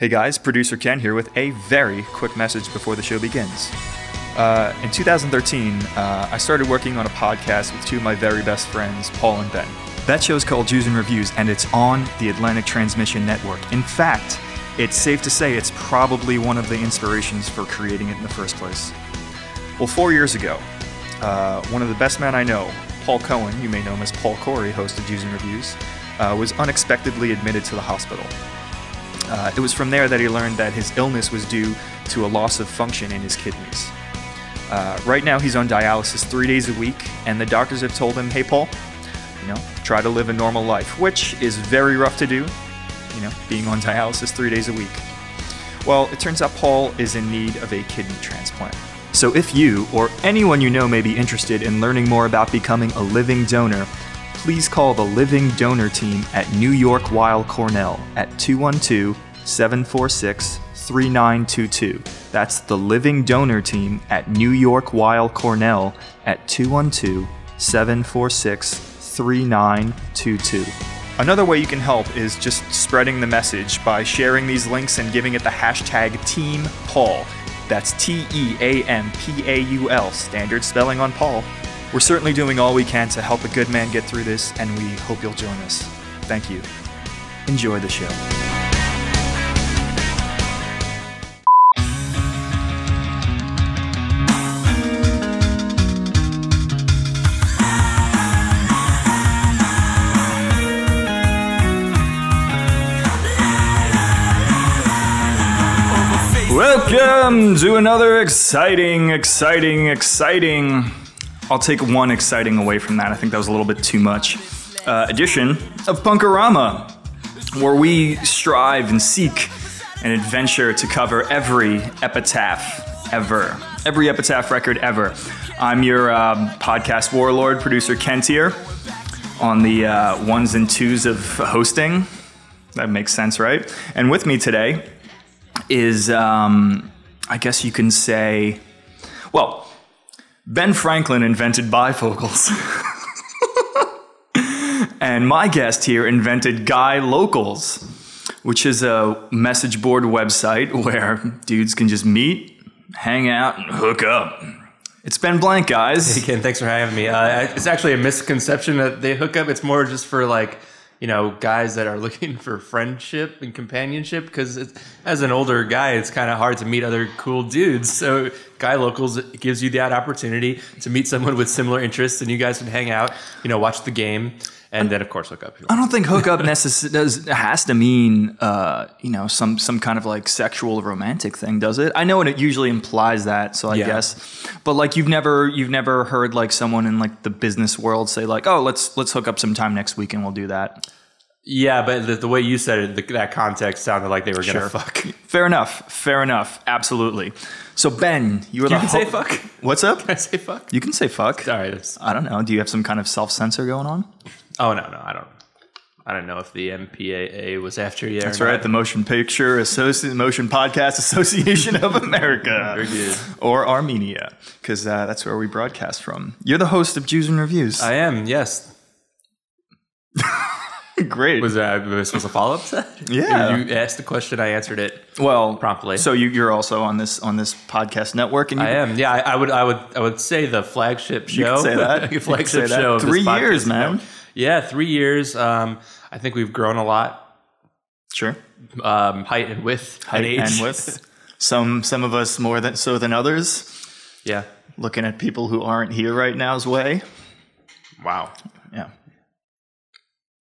Hey guys, producer Ken here with a very quick message before the show begins. Uh, in 2013, uh, I started working on a podcast with two of my very best friends, Paul and Ben. That show is called Jews and Reviews, and it's on the Atlantic Transmission Network. In fact, it's safe to say it's probably one of the inspirations for creating it in the first place. Well, four years ago, uh, one of the best men I know, Paul Cohen, you may know him as Paul Corey, host of Jews and Reviews, uh, was unexpectedly admitted to the hospital. Uh, it was from there that he learned that his illness was due to a loss of function in his kidneys. Uh, right now, he's on dialysis three days a week, and the doctors have told him, "Hey, Paul, you know, try to live a normal life," which is very rough to do. You know, being on dialysis three days a week. Well, it turns out Paul is in need of a kidney transplant. So, if you or anyone you know may be interested in learning more about becoming a living donor, please call the Living Donor Team at New York Weill Cornell at 212 746 3922. That's the Living Donor Team at New York Weill Cornell at 212 746 3922. Another way you can help is just spreading the message by sharing these links and giving it the hashtag Team Paul. That's T E A M P A U L, standard spelling on Paul. We're certainly doing all we can to help a good man get through this, and we hope you'll join us. Thank you. Enjoy the show. Welcome to another exciting, exciting, exciting. I'll take one exciting away from that. I think that was a little bit too much. Uh, edition of Punkorama, where we strive and seek an adventure to cover every epitaph ever, every epitaph record ever. I'm your um, podcast warlord, producer Kent here, on the uh, ones and twos of hosting. That makes sense, right? And with me today is, um, I guess you can say, well, Ben Franklin invented bifocals. and my guest here invented Guy Locals, which is a message board website where dudes can just meet, hang out, and hook up. It's Ben Blank, guys. Hey Ken, thanks for having me. Uh, it's actually a misconception that they hook up. It's more just for like you know guys that are looking for friendship and companionship. Because as an older guy, it's kind of hard to meet other cool dudes. So Guy Locals gives you that opportunity to meet someone with similar interests, and you guys can hang out. You know, watch the game. And then, of course, hook up. I don't think hookup necess- does has to mean uh, you know some some kind of like sexual romantic thing, does it? I know it usually implies that, so I Yeah. guess. But like you've never you've never heard like someone in like the business world say like, oh, let's let's hook up sometime next week and we'll do that. Yeah, but the, the way you said it, the, that context sounded like they were gonna Sure. fuck. Fair enough. Fair enough. Absolutely. So Ben, you were the can say fuck. What's up? Can I say fuck? You can say fuck. All right. I don't know. Do you have some kind of self censor going on? Oh no, no, I don't. I don't know if the MPAA was after you. That's right. The Motion Picture Associ- Motion Podcast Association of America, or Armenia, because uh, that's where we broadcast from. You're the host of Jews and Reviews. I am. Yes. Great. Was that was I supposed to follow up to that? Yeah. You asked the question. I answered it. well promptly. So you, you're also on this on this podcast network, and you, I am. Yeah. I, I would. I would. I would say the flagship show. You say that. Flagship say that. show. Three years, know. Yeah, three years. Um, I think we've grown a lot. sure, Um, height and width. height and and width. Some some of us more than so than others. yeah. Looking at people who aren't here right now's way. Wow. Yeah.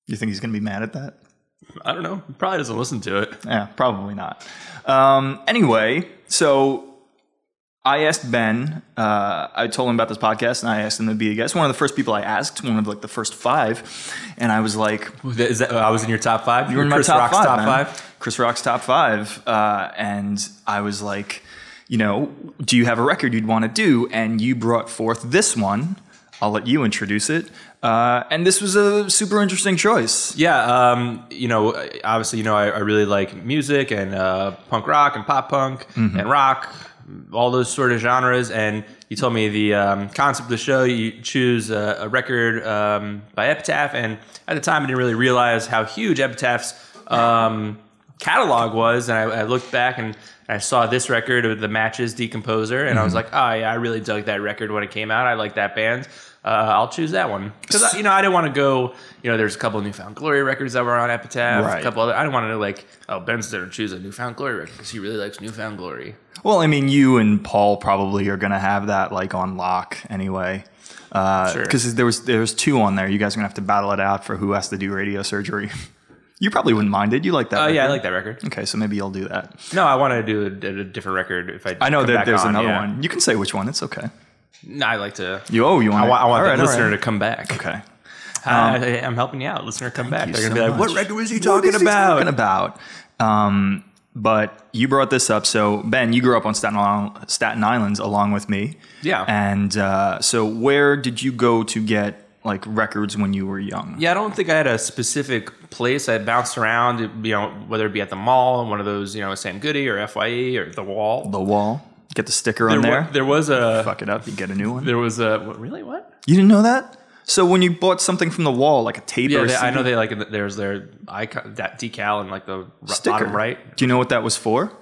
You think he's gonna be mad at that? I don't know. He probably doesn't listen to it. Yeah, probably not. Um, anyway, so I asked Ben. Uh, I told him about this podcast, and I asked him to be a guest. One of the first people I asked, one of like the first five, and I was like, Is that? I was in your top five. "You were in my Chris top Rock's five, top five. Chris Rock's top five, uh, and I was like, you know, do you have a record you'd want to do? And you brought forth this one. I'll let you introduce it. Uh, and this was a super interesting choice. Yeah, um, you know, obviously, you know, I, I really like music and uh, punk rock and pop punk Mm-hmm. and rock, all those sort of genres. And you told me the um, concept of the show, you choose a, a record um, by Epitaph. And at the time, I didn't really realize how huge Epitaph's um, catalog was, and I, I looked back and I saw this record of the Matches Decomposer, and I was like, oh yeah, I really dug that record when it came out. I like that band. Uh, I'll choose that one because you know I didn't want to go. You know, there's a couple of New Found Glory records that were on Epitaph. Right. A couple other. I didn't want to like, oh, Ben's going to choose a New Found Glory record because he really likes New Found Glory. Well, I mean, you and Paul probably are gonna have that like on lock anyway. Sure. Because there was there was two on there. You guys are gonna have to battle it out for who has to do Radiosurgery. you probably wouldn't mind it. You like that? Oh yeah, I like that record. Okay, so maybe you'll do that. No, I want to do a, a different record if I. I know that there's on, another yeah. one. You can say which one. It's okay. No, I like to. You oh you want I want, I want all the right, listener right. to come back. Okay. I, I'm helping you out. Listener, come back. They're gonna so be like, "What record was he What talking is he about?" talking about? Um, but you brought this up. So Ben, you grew up on Staten Island, Staten Island along with me. Yeah. And uh, so where did you go to get like records when you were young? Yeah, I don't think I had a specific place. I bounced around, you know, whether it be at the mall, one of those, you know, Sam Goody or FYE or the Wall. The wall. Get the sticker there, on wa- there. there was a Fuck it up. You get a new one. there was a what, really what? You didn't know that? So when you bought something from the wall, like a tape Yeah, or they, I know they like there's their icon that decal and like the r- sticker, bottom right. Do you know what that was for?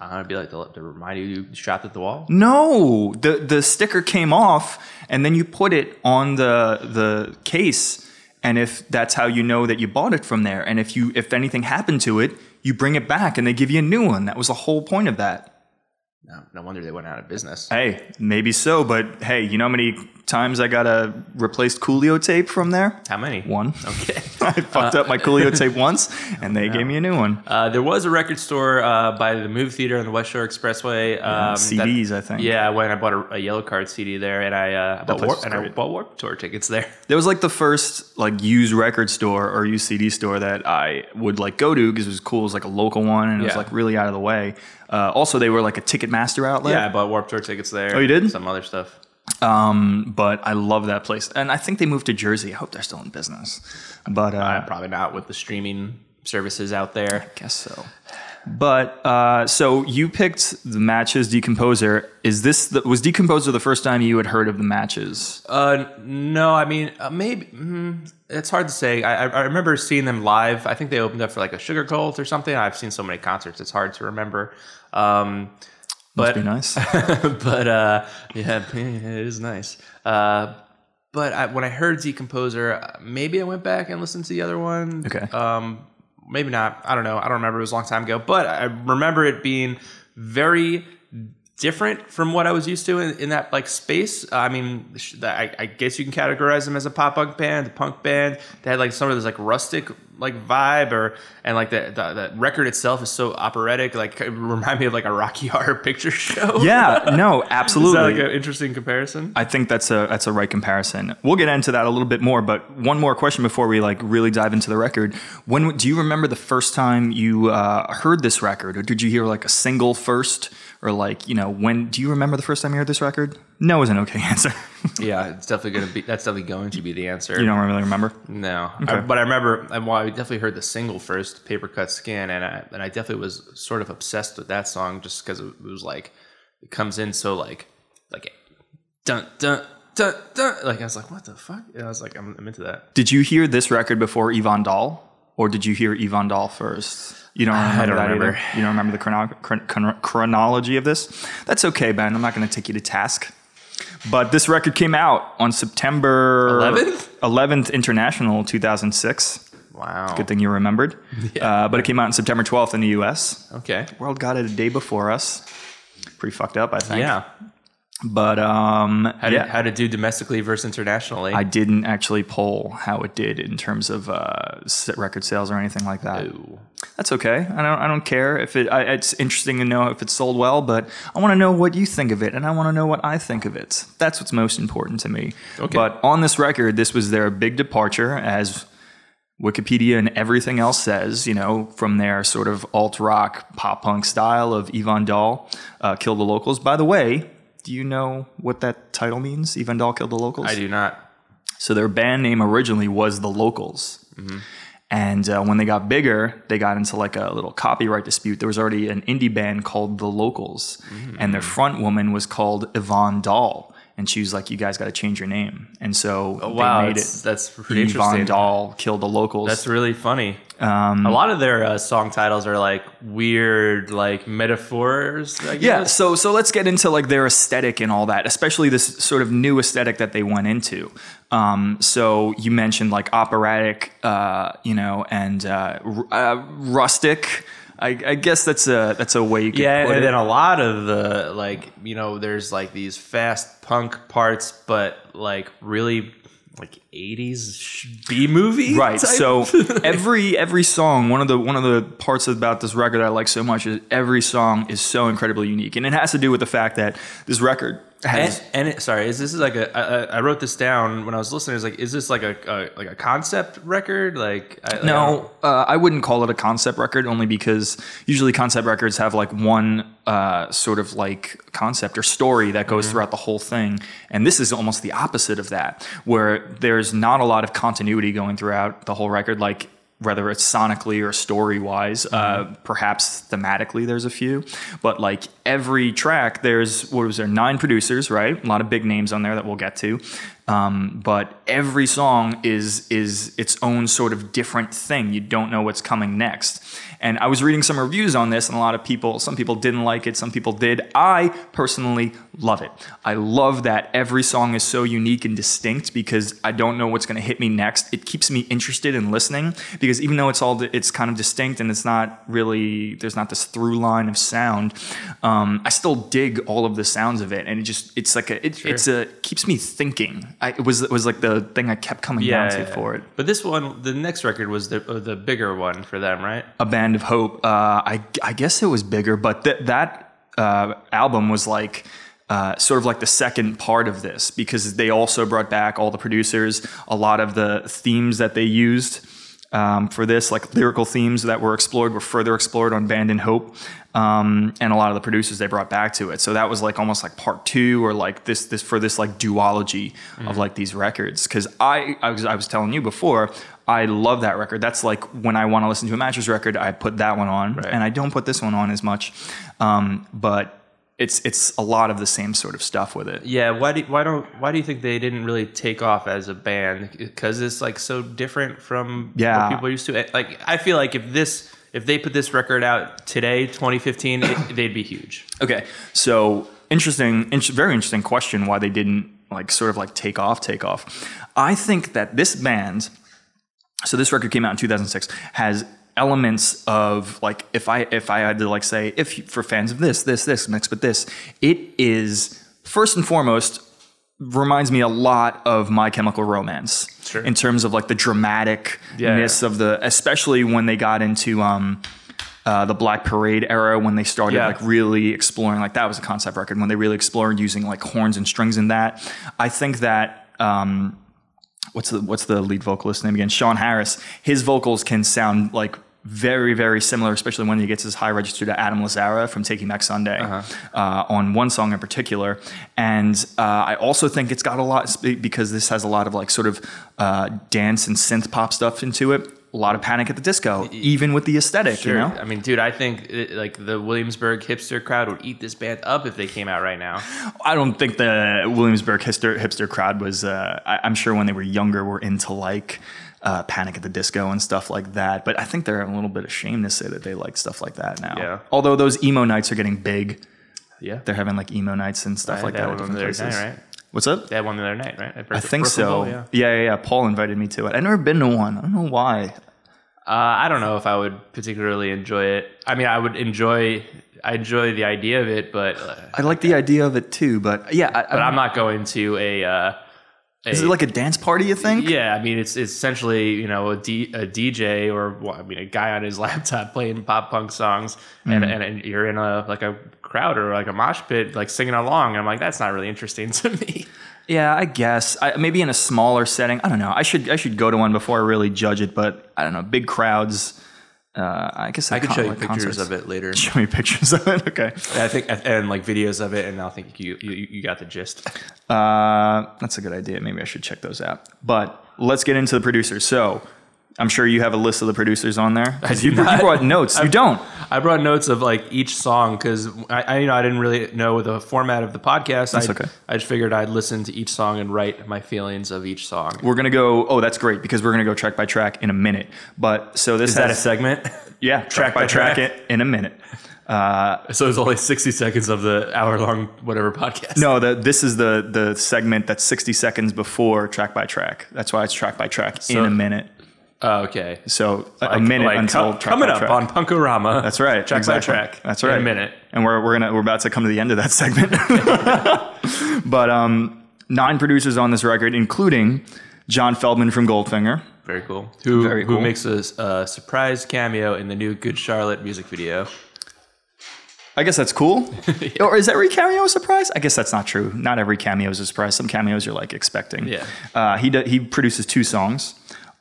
Uh, it'd be like to, to remind you you shot at the wall. No, the the sticker came off, and then you put it on the the case, and if that's how you know that you bought it from there, and if you if anything happened to it, you bring it back, and they give you a new one. That was the whole point of that. No, no wonder they went out of business. Hey, maybe so, but hey, you know how many times I got a replaced Coolio tape from there? How many? One. Okay. I fucked up my Coolio tape once, and they gave me a new one. Uh, there was a record store uh, by the movie theater on the West Shore Expressway. Um, that- CDs, I think. Yeah, I went. I bought a, a Yellowcard CD there, and I uh, bought Warp, and I bought Warped Tour tickets there. That was like the first like used record store or used CD store that I would like go to because it was cool. It was like a local one and it was like really out of the way. Uh, also, they were like a Ticketmaster outlet. Yeah, I bought Warped Tour tickets there. Oh, you did? Some other stuff. Um, but I love that place, and I think they moved to Jersey. I hope they're still in business. But uh, Uh, probably not with the streaming services out there. I guess so. But uh, so you picked the matches decomposer. Is this the, was decomposer the first time you had heard of the matches? Uh, no, I mean uh, maybe mm, it's hard to say. I, I remember seeing them live. I think they opened up for like a Sugarcult or something. I've seen so many concerts; it's hard to remember. Um, Must but be nice. but uh, yeah, it is nice. Uh, but I, when I heard Decomposer, uh, maybe I went back and listened to the other one. Okay. Um, maybe not. I don't know. I don't remember. It was a long time ago. But I remember it being very different from what I was used to in, in that like space. I mean, I, I guess you can categorize them as a pop punk band, a punk band. They had like some of those like rustic like vibe, or and like the the, the record itself is so operatic. Like it remind me of like a Rocky Horror Picture Show. yeah, no, Is absolutely. that like an interesting comparison? I think that's a that's a right comparison. We'll get into that a little bit more, but one more question before we like really dive into the record. When do you remember the first time you uh, heard this record, or did you hear like a single first, or like you know when? Do you remember the first time you heard this record? No is an okay answer. Yeah, it's definitely gonna be. That's definitely going to be the answer. you don't really remember. No, I, but I remember. I, well, I definitely heard the single first, "Paper Cut Skin," and I and I definitely was sort of obsessed with that song just because it was like it comes in so like like dun dun dun dun. Like I was like, what the fuck? And I was like, I'm, I'm into that. Did you hear this record before Yvonne Dahl, or did you hear Yvonne Dahl first? You don't remember don't that remember. either? You don't remember the chrono- chron- chron- chronology of this? That's okay, Ben. I'm not going to take you to task. But this record came out on September 11th? 11th International 2006. Wow. Good thing you remembered. Uh, but it came out on September 12th in the US. Okay. World got it a day before us. Pretty fucked up, I think. Yeah. But um, How did yeah. how to do domestically versus internationally? I didn't actually poll how it did in terms of uh, record sales or anything like that. Ooh. That's okay. I don't. I don't care if it. I, it's interesting to know if it sold well, but I want to know what you think of it, and I want to know what I think of it. That's what's most important to me. Okay. But on this record, this was their big departure, as Wikipedia and everything else says. You know, from their sort of alt rock pop punk style of Yvonne Dahl, uh, "Kill the Locals." By the way, do you know what that title means? Yvonne Dahl, "Kill the Locals." I do not. So their band name originally was the Locals. And uh, when they got bigger, they got into like a little copyright dispute. There was already an indie band called the Locals, and their front woman was called Yvonne Dahl. And she was like, "You guys got to change your name." And so Wow, they made that's, it that's pretty Yvonne interesting. Dahl killed the Locals. That's really funny. Um, A lot of their uh, song titles are like weird, like metaphors. I yeah, so so let's get into like their aesthetic and all that, especially this sort of new aesthetic that they went into. Um, so you mentioned like operatic, uh, you know, and uh, r- uh, rustic. I, I guess that's a that's a way you could Yeah, and it. then a lot of the like, you know, there's like these fast punk parts, but like really like 80s B movie. Right. type. So every every song, one of the one of the parts about this record I like so much is every song is so incredibly unique, and it has to do with the fact that this record. And, and it, sorry, is this like a? I, I- wrote this down when I was listening. It's like, is this like a, a like a concept record? Like, I, like, I no, uh, I wouldn't call it a concept record only because usually concept records have like one uh, sort of like concept or story that goes throughout the whole thing. And this is almost the opposite of that, where there's not a lot of continuity going throughout the whole record. Like, whether it's sonically or story wise, uh, perhaps thematically, there's a few. But like every track, there's what was there, nine producers, right? A lot of big names on there that we'll get to. Um, but every song is is its own sort of different thing. You don't know what's coming next. And I was reading some reviews on this, and a lot of people, some people didn't like it, some people did. I personally love it. I love that every song is so unique and distinct because I don't know what's going to hit me next. It keeps me interested in listening because even though it's all it's kind of distinct and it's not really there's not this through line of sound, um, I still dig all of the sounds of it, and it just it's like a it, it's a keeps me thinking. I, it was it was like the thing I kept coming yeah, down to yeah. for it. But this one, the next record was the uh, the bigger one for them, right? a of hope. Uh, I I guess it was bigger, but that that uh, album was like. Uh, sort of like the second part of this because they also brought back all the producers, a lot of the themes that they used um, for this, like lyrical themes that were explored, were further explored on Band in Hope, um, and a lot of the producers they brought back to it. So that was like almost like part two, or like this this for this like duology of like these records. Because I I was I was telling you before, I love that record. That's like when I want to listen to a Matches record, I put that one on, and I don't put this one on as much. Um, but it's it's a lot of the same sort of stuff with it. Yeah. Why do why don't why do you think they didn't really take off as a band? Because it's like so different from Yeah. what people are used to. Eh, like I feel like if this if they put this record out today, 2015, it, they'd be huge. Okay, so interesting, in- very interesting question. Why they didn't like sort of like take off, take off? I think that this band, so this record came out in 2006, has elements of like if I if I had to like say if for fans of this this this mixed with this, it is first and foremost reminds me a lot of My Chemical Romance Sure. in terms of like the dramaticness of the, especially when they got into um, uh, the Black Parade era when they started Yeah. like really exploring. Like that was a concept record when they really explored using like horns and strings in that. I think that. Um, what's the what's the lead vocalist name again? Shawn Harris. His vocals can sound like very very similar, especially when he gets his high register to Adam Lazzara from Taking Back Sunday uh on one song in particular. And uh, I also think it's got a lot because this has a lot of like sort of uh, dance and synth pop stuff into it. A lot of Panic at the Disco, even with the aesthetic, you know. I mean, dude, I think it, like the Williamsburg hipster crowd would eat this band up if they came out right now. I don't think the Williamsburg hipster, hipster crowd was. Uh, I, I'm sure when they were younger, were into like uh, Panic at the Disco and stuff like that. But I think they're a little bit ashamed to say that they like stuff like that now. Yeah. Although those emo nights are getting big, Yeah, they're having like emo nights and stuff Right, like that at different places. night, right? What's up? they had one the other night, right? I think so. yeah. yeah, yeah, Paul invited me to it. I've never been to one. I don't know why. Uh, I don't know if I would particularly enjoy it. I mean, I would enjoy. I enjoy the idea of it, but uh, I like the idea of it too, but yeah, I, but I'm not going to a. Uh, a Is it like a dance party? You think? yeah, I mean, it's, it's essentially you know a, D, a DJ or well, I mean a guy on his laptop playing pop punk songs, and, Mm. and and you're in a like a crowd or like a mosh pit, like singing along. And I'm like, that's not really interesting to me. Yeah, I guess I, maybe in a smaller setting. I don't know. I should I should go to one before I really judge it. But I don't know. Big crowds. Uh, I guess I could show you pictures of it later. Show me pictures of it. Okay. I think and like videos of it, and I'll think you you, you got the gist. Uh, that's a good idea. Maybe I should check those out. But let's get into the producers. So I'm sure you have a list of the producers on there. 'Cause do you, you brought notes. You don't. I brought notes of like each song because I, I, you know, I didn't really know the format of the podcast. That's I, okay. I just figured I'd listen to each song and write my feelings of each song. We're gonna go. Oh, that's great because we're gonna go track by track in a minute. But so this Is that a segment? yeah track, by by track, track? it in a minute. Uh, so it's only sixty seconds of the hour long whatever podcast. no, the, this is the the segment that's 60 seconds before track by track. That's why it's track by track in a minute. Oh, okay. So a- a minute like until co- track coming by up track. on Punkorama. That's right. Track exactly. by track. That's in right. a minute. And we're we're gonna we're about to come to the end of that segment. but um, nine producers on this record, including John Feldmann from Goldfinger. Very cool. Who Very who makes a uh, surprise cameo in the new Good Charlotte music video? I guess that's cool. Or is every cameo a surprise? I guess that's not true. Not every cameo is a surprise. Some cameos you're like expecting. Yeah. Uh, he do, he produces two songs.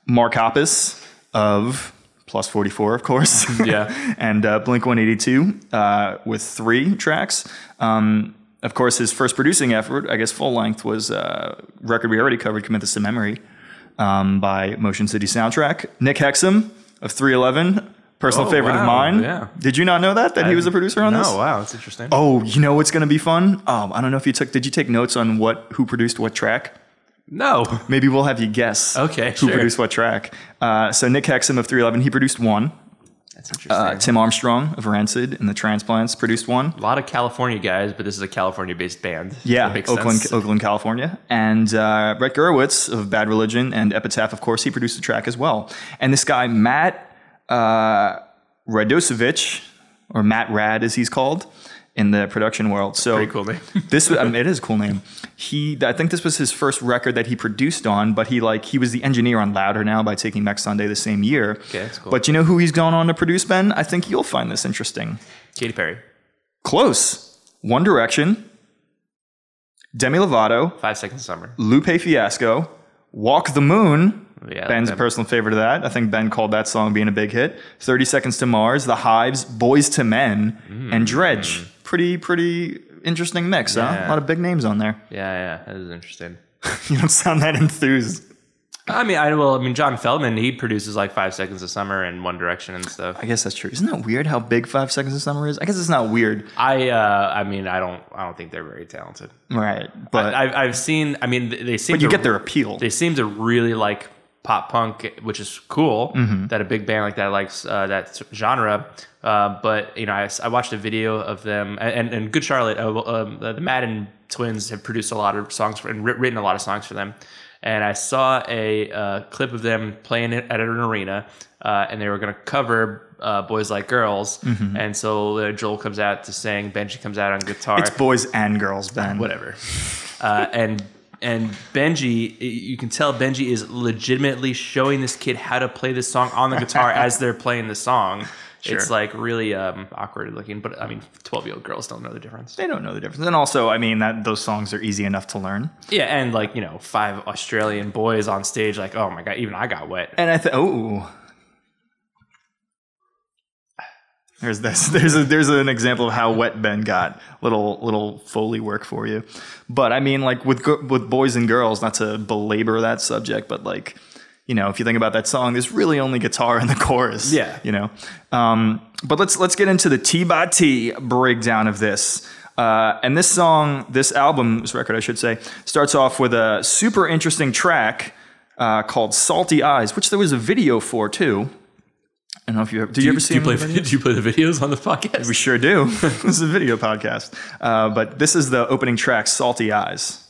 Mark Hoppus of Plus 44, of course. Yeah. and uh, Blink 182 uh, with three tracks. Um, of course, his first producing effort, I guess full length, was a record we already covered, Commit This to Memory, um, by Motion City Soundtrack. Nick Hexum of 311, personal Oh, favorite of mine. Yeah. Did you not know that, that he was a producer on no, this? Oh wow, that's interesting. Oh, you know what's going to be fun? Um, I don't know if you took. Did you take notes on what who produced what track? No. Maybe we'll have you guess. Okay, who sure. produced what track? Uh, so Nick Hexum of 311, he produced one. That's interesting. Uh, Tim Armstrong of Rancid and the Transplants produced one. a lot of California guys, but this is a California-based band. Yeah, Oakland, sense. Oakland, California, and uh, Brett Gurewitz of Bad Religion and Epitaph, of course, he produced the track as well. And this guy Matt uh, Radosevich, or Matt Rad as he's called in the production world. So cool this I mean, it is a cool name. He I think this was his first record that he produced on, but he like he was the engineer on Louder Now by Taking Back Sunday the same year. Okay, that's cool. But you know who he's gone on to produce, Ben? I think you'll find this interesting. Katy Perry. Close. One Direction, Demi Lovato, Five Seconds of Summer. Lupe Fiasco, Walk the Moon. Yeah, Ben's a personal favorite of that. I think Ben called that song being a big hit. 30 Seconds to Mars, The Hives, Boyz II Men, and mm. Dredge. Pretty, pretty interesting mix, huh? Yeah. A lot of big names on there. Yeah, yeah, that is interesting. You don't sound that enthused. I mean, I well, I mean, John Feldmann, he produces like Five Seconds of Summer and One Direction and stuff. I guess that's true. Isn't that weird how big Five Seconds of Summer is? I guess it's not weird. I, uh, I mean, I don't, I don't think they're very talented. Right. But, I've, I've seen. I mean, they seem. but you to, get their appeal. They seem to really like pop punk, which is cool. Mm-hmm. That a big band like that likes uh, that genre. Uh, but you know, I, I watched a video of them, and, and Good Charlotte, uh, um, the Madden twins have produced a lot of songs for, and written a lot of songs for them. And I saw a uh, clip of them playing it at an arena, uh, and they were going to cover uh, "Boys Like Girls." And so uh, Joel comes out to sing, Benji comes out on guitar Mm-hmm. it's boys and girls, Ben. whatever. Uh, and and Benji, you can tell Benji is legitimately showing this kid how to play this song on the guitar as they're playing the song. It's like really um, awkward looking, but I mean, twelve year old girls don't know the difference. They don't know the difference. And also, I mean, that those songs are easy enough to learn. Yeah, and like you know, five Australian boys on stage, like oh my god, even I got wet. And I thought, oh, there's this. There's a, there's an example of how wet Ben got. Little little foley work for you. But I mean, like with with boys and girls, not to belabor that subject, but like, you know, if you think about that song, there's really only guitar in the chorus. Yeah. you know. Um, but let's let's get into the T by T breakdown of this. Uh, and this song, this album, this record, I should say, starts off with a super interesting track uh, called "Salty Eyes," which there was a video for too. I don't know if you ever, did you, ever see do you play? of the videos? Do you play the videos on the podcast? We sure do. this is a video podcast. Uh, but this is the opening track, Salty Eyes.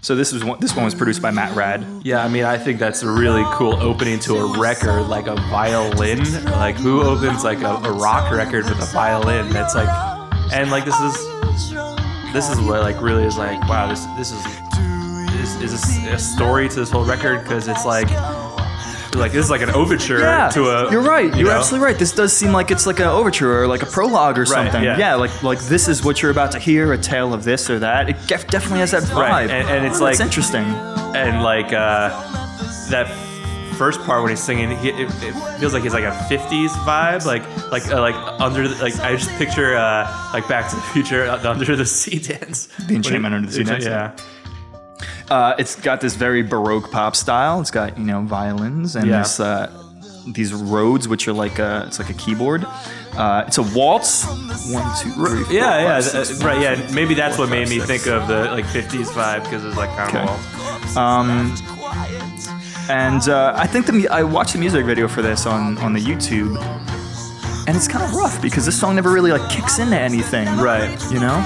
So this is one, this one was produced by Matt Rad. Yeah, I mean, I think that's a really cool opening to a record, like a violin. Like, who opens like a, a rock record with a violin? That's like, and like this is this is what like really is like, wow, this this is is, is this a story to this whole record because it's like like this is like an overture to a. you're right. you You're know? absolutely right. This does seem like it's like an overture or like a prologue or something. yeah. yeah, like like this is what you're about to hear, a tale of this or that. It def- definitely has that vibe. Right, and- and it's like- interesting. and like uh, that first part when he's singing, he, it, it feels like he's like a '50s vibe, like like uh, like under the, like I just picture uh, like Back to the Future uh, the under the sea dance. The Enchantment Under the Sea dance, Yeah. Uh, it's got this very baroque pop style. It's got you know violins and Yeah. this uh, these Rhodes, which are like a it's like a keyboard. Uh, it's a waltz. One, two, three, four, Yeah, yeah, five, th- six, right. Yeah, maybe that's what four, made me six. think of the like '50s vibe because it's like kind Okay. of Um, and uh, I think the I watched the music video for this on on the YouTube, and it's kind of rough because this song never really like kicks into anything. right. You know,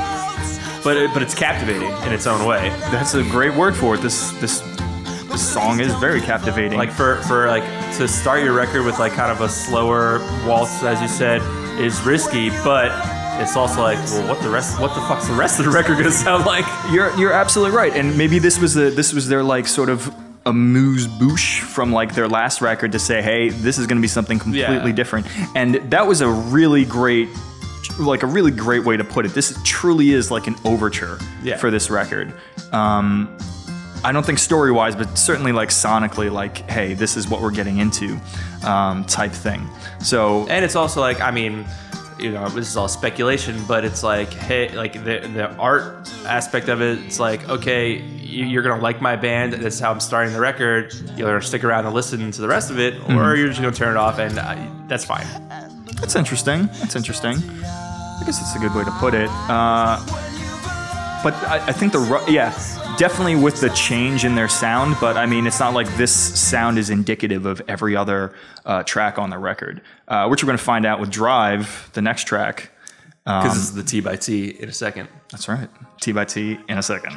But it, but it's captivating in its own way. that's a great word for it. This this this song is very captivating. Like for for like to start your record with like kind of a slower waltz, as you said, is risky, but it's also like, well, what the rest? What the fuck's the rest of the record gonna sound like? You're you're absolutely right, and maybe this was the this was their like sort of amuse bouche from like their last record to say, hey, this is going to be something completely Yeah. different, and that was a really great, like a really great way to put it. This truly is like an overture Yeah. for this record. Um, I don't think story wise, but certainly like sonically, like, hey, this is what we're getting into, um, type thing. So And it's also like, I mean, you know, this is all speculation, but it's like, hey, like the the art aspect of it, it's like, okay, you- you're gonna like my band. That's how I'm starting the record. You're gonna stick around and listen to the rest of it, or you're just gonna turn it off, and uh, that's fine. That's interesting. That's interesting. I guess it's a good way to put it. Uh, but I, I think the yeah, definitely with the change in their sound. But I mean, it's not like this sound is indicative of every other uh, track on the record, uh, which we're going to find out with Drive, the next track. Because this is the T by T in a second. That's right, T by T in a second.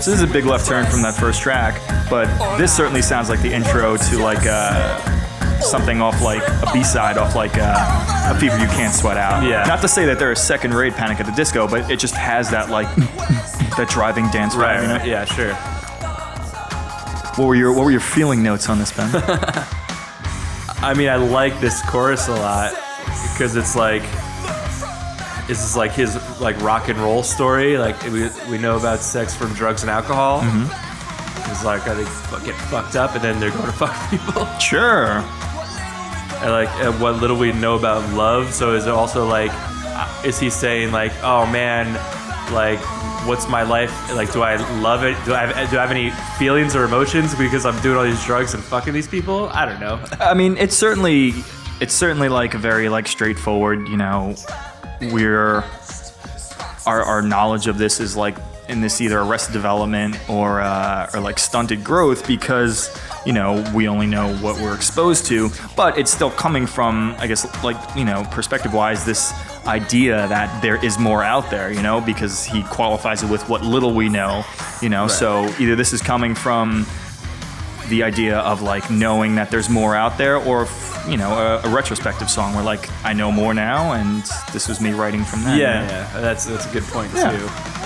So this is a big left turn from that first track, but this certainly sounds like the intro to like uh, something off like a B-side off like uh, a fever you can't sweat out. Yeah. Not to say that they're a second-rate Panic at the Disco, but it just has that like that driving dance vibe. you know? Yeah, sure. What were your What were your feeling notes on this, Ben? I mean, I like this chorus a lot because it's like, this is like his like rock and roll story. Like we, we know about sex from drugs and alcohol. It's like I think get fucked up and then they're going to fuck people. sure. Like and what little we know about love. So is it also like, uh, is he saying like, oh man, like what's my life like? Do I love it? Do I have, do I have any feelings or emotions because I'm doing all these drugs and fucking these people? I don't know. I mean, it's certainly it's certainly like a very like straightforward. You know, we're our our knowledge of this is like in this either arrested development or uh, or like stunted growth because you know we only know what we're exposed to, but it's still coming from I guess like you know perspective wise this idea that there is more out there. You know, because he qualifies it with what little we know. You know, so either this is coming from the idea of like knowing that there's more out there or you know a, a retrospective song where like i know more now and this was me writing from that Yeah, yeah, that's that's a good point Yeah. too.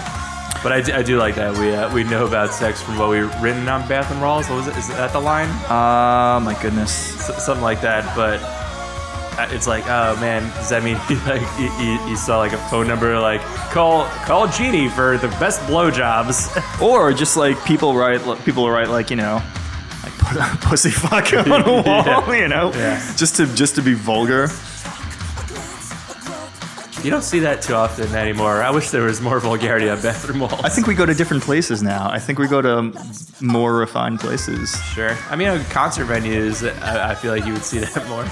But I do, I do like that we uh, we know about sex from what we written on Bath and Rolls. What was it? Is that the line? uh my goodness S- something like that. But uh, it's like, oh man, does that mean like you, you, you saw like a phone number like call call Jeannie for the best blowjobs? or just like people write people write like you know like put a pussy fuck on a wall Yeah. you know Yeah. just to just to be vulgar you don't see that too often anymore. I wish there was more vulgarity on bathroom walls. i think we go to different places now i think we go to more refined places sure. I mean, on concert venues, I, I feel like you would see that more,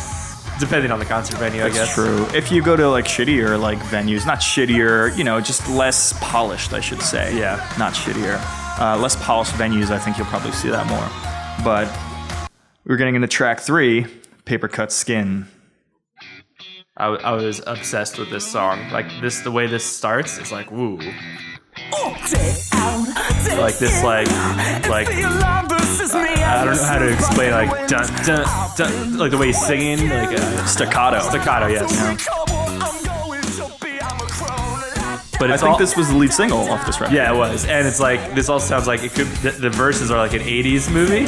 depending on the concert venue. I guess. That's guess. true. If you go to like shittier like venues, not shittier, you know, just less polished, I should say. Yeah. Not shittier. Uh, less polished venues, I think you'll probably see that more. But we're getting into track three, Paper Cut Skin. I, w- I was obsessed with this song. Like this, the way this starts, is like woo. Like this, like, like I don't know how to explain. Like dun dun dun, like the way he's singing, like uh, Staccato. staccato. Yes. But I think all, this was the lead single off this record. Yeah, it was, and it's like this all sounds like it could. The, the verses are like an '80s movie.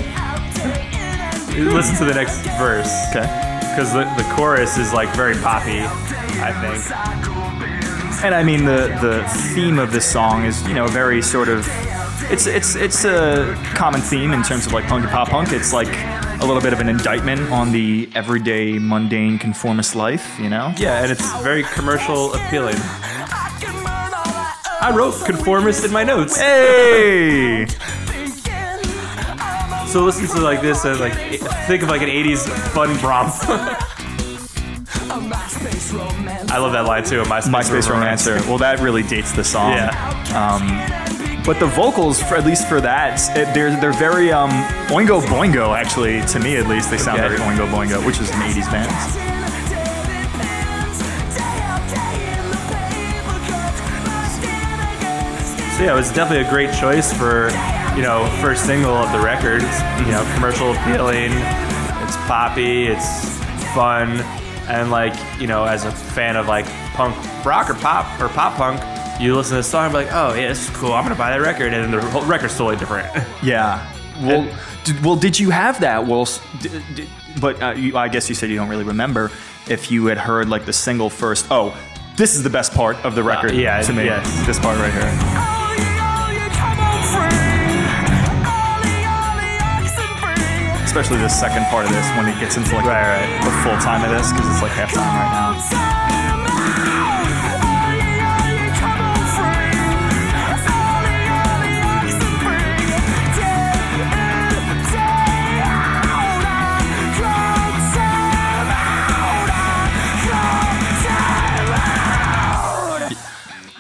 Listen to the next verse. Okay. Because the, the chorus is like very poppy. I think. And I mean the the theme of this song is you know very sort of it's it's it's a common theme in terms of like punk and pop punk. It's like a little bit of an indictment on the everyday mundane conformist life, you know. Yeah, and it's very commercial appealing. I wrote conformist in my notes. Hey. So listen to like this and like think of like an 80s fun romp. I love that line too. MySpace, MySpace Romancer. Well, that really dates the song. Yeah. Um, But the vocals, for, at least for that, it, they're they're very um, Oingo Boingo. Actually, to me at least, they sound Okay. very Oingo Boingo, which is an '80s band. So yeah, it was definitely a great choice for, you know, first single of the record. It's, you know, commercial appealing. It's poppy. It's fun, and like you know, as a fan of like punk rock or pop or pop punk, you listen to this song and be like, oh yeah, this is cool. I'm gonna buy that record, and then the whole record's totally different. Yeah. Well, did, well, did you have that? Well, s- d- d- but uh, you, I guess you said you don't really remember if you had heard like the single first. Oh, this is the best part of the record. yeah, to me, yes. this part right here. Especially the second part of this when it gets into like Right, right. the full time of this because it's like halftime right now.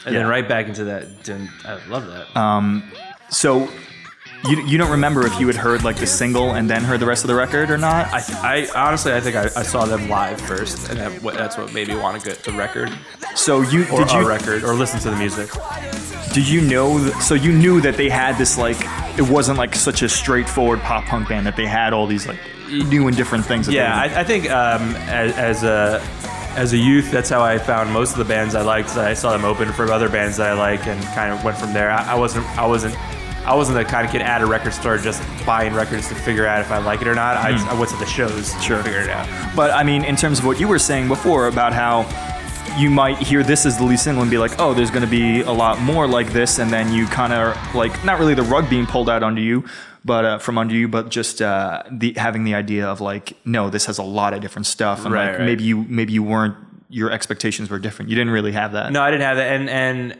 And Yeah. then right back into that. dun- I love that. Um, so. You, you don't remember if you had heard like the single and then heard the rest of the record or not? I, I honestly, I think I, I saw them live first, and that, that's what made me want to get the record So you or did a you record or listen to the music. Did you know? Th- so you knew that they had this like it wasn't like such a straightforward pop punk band that they had all these like new and different things. Yeah, I, I think um, as, as a as a youth, that's how I found most of the bands I liked. I saw them open for other bands that I like, and kind of went from there. I, I wasn't I wasn't I wasn't the kind of kid at a record store just buying records to figure out if I like it or not. I, I went to the shows Sure. to figure it out. but I mean, in terms of what you were saying before about how you might hear this as the lead single and be like, oh, there's going to be a lot more like this, and then you kind of like not really the rug being pulled out under you, but uh, from under you, but just uh, the having the idea of like, no, this has a lot of different stuff, and Right, like right. maybe you maybe you weren't your expectations were different. You didn't really have that. No, I didn't have that, and and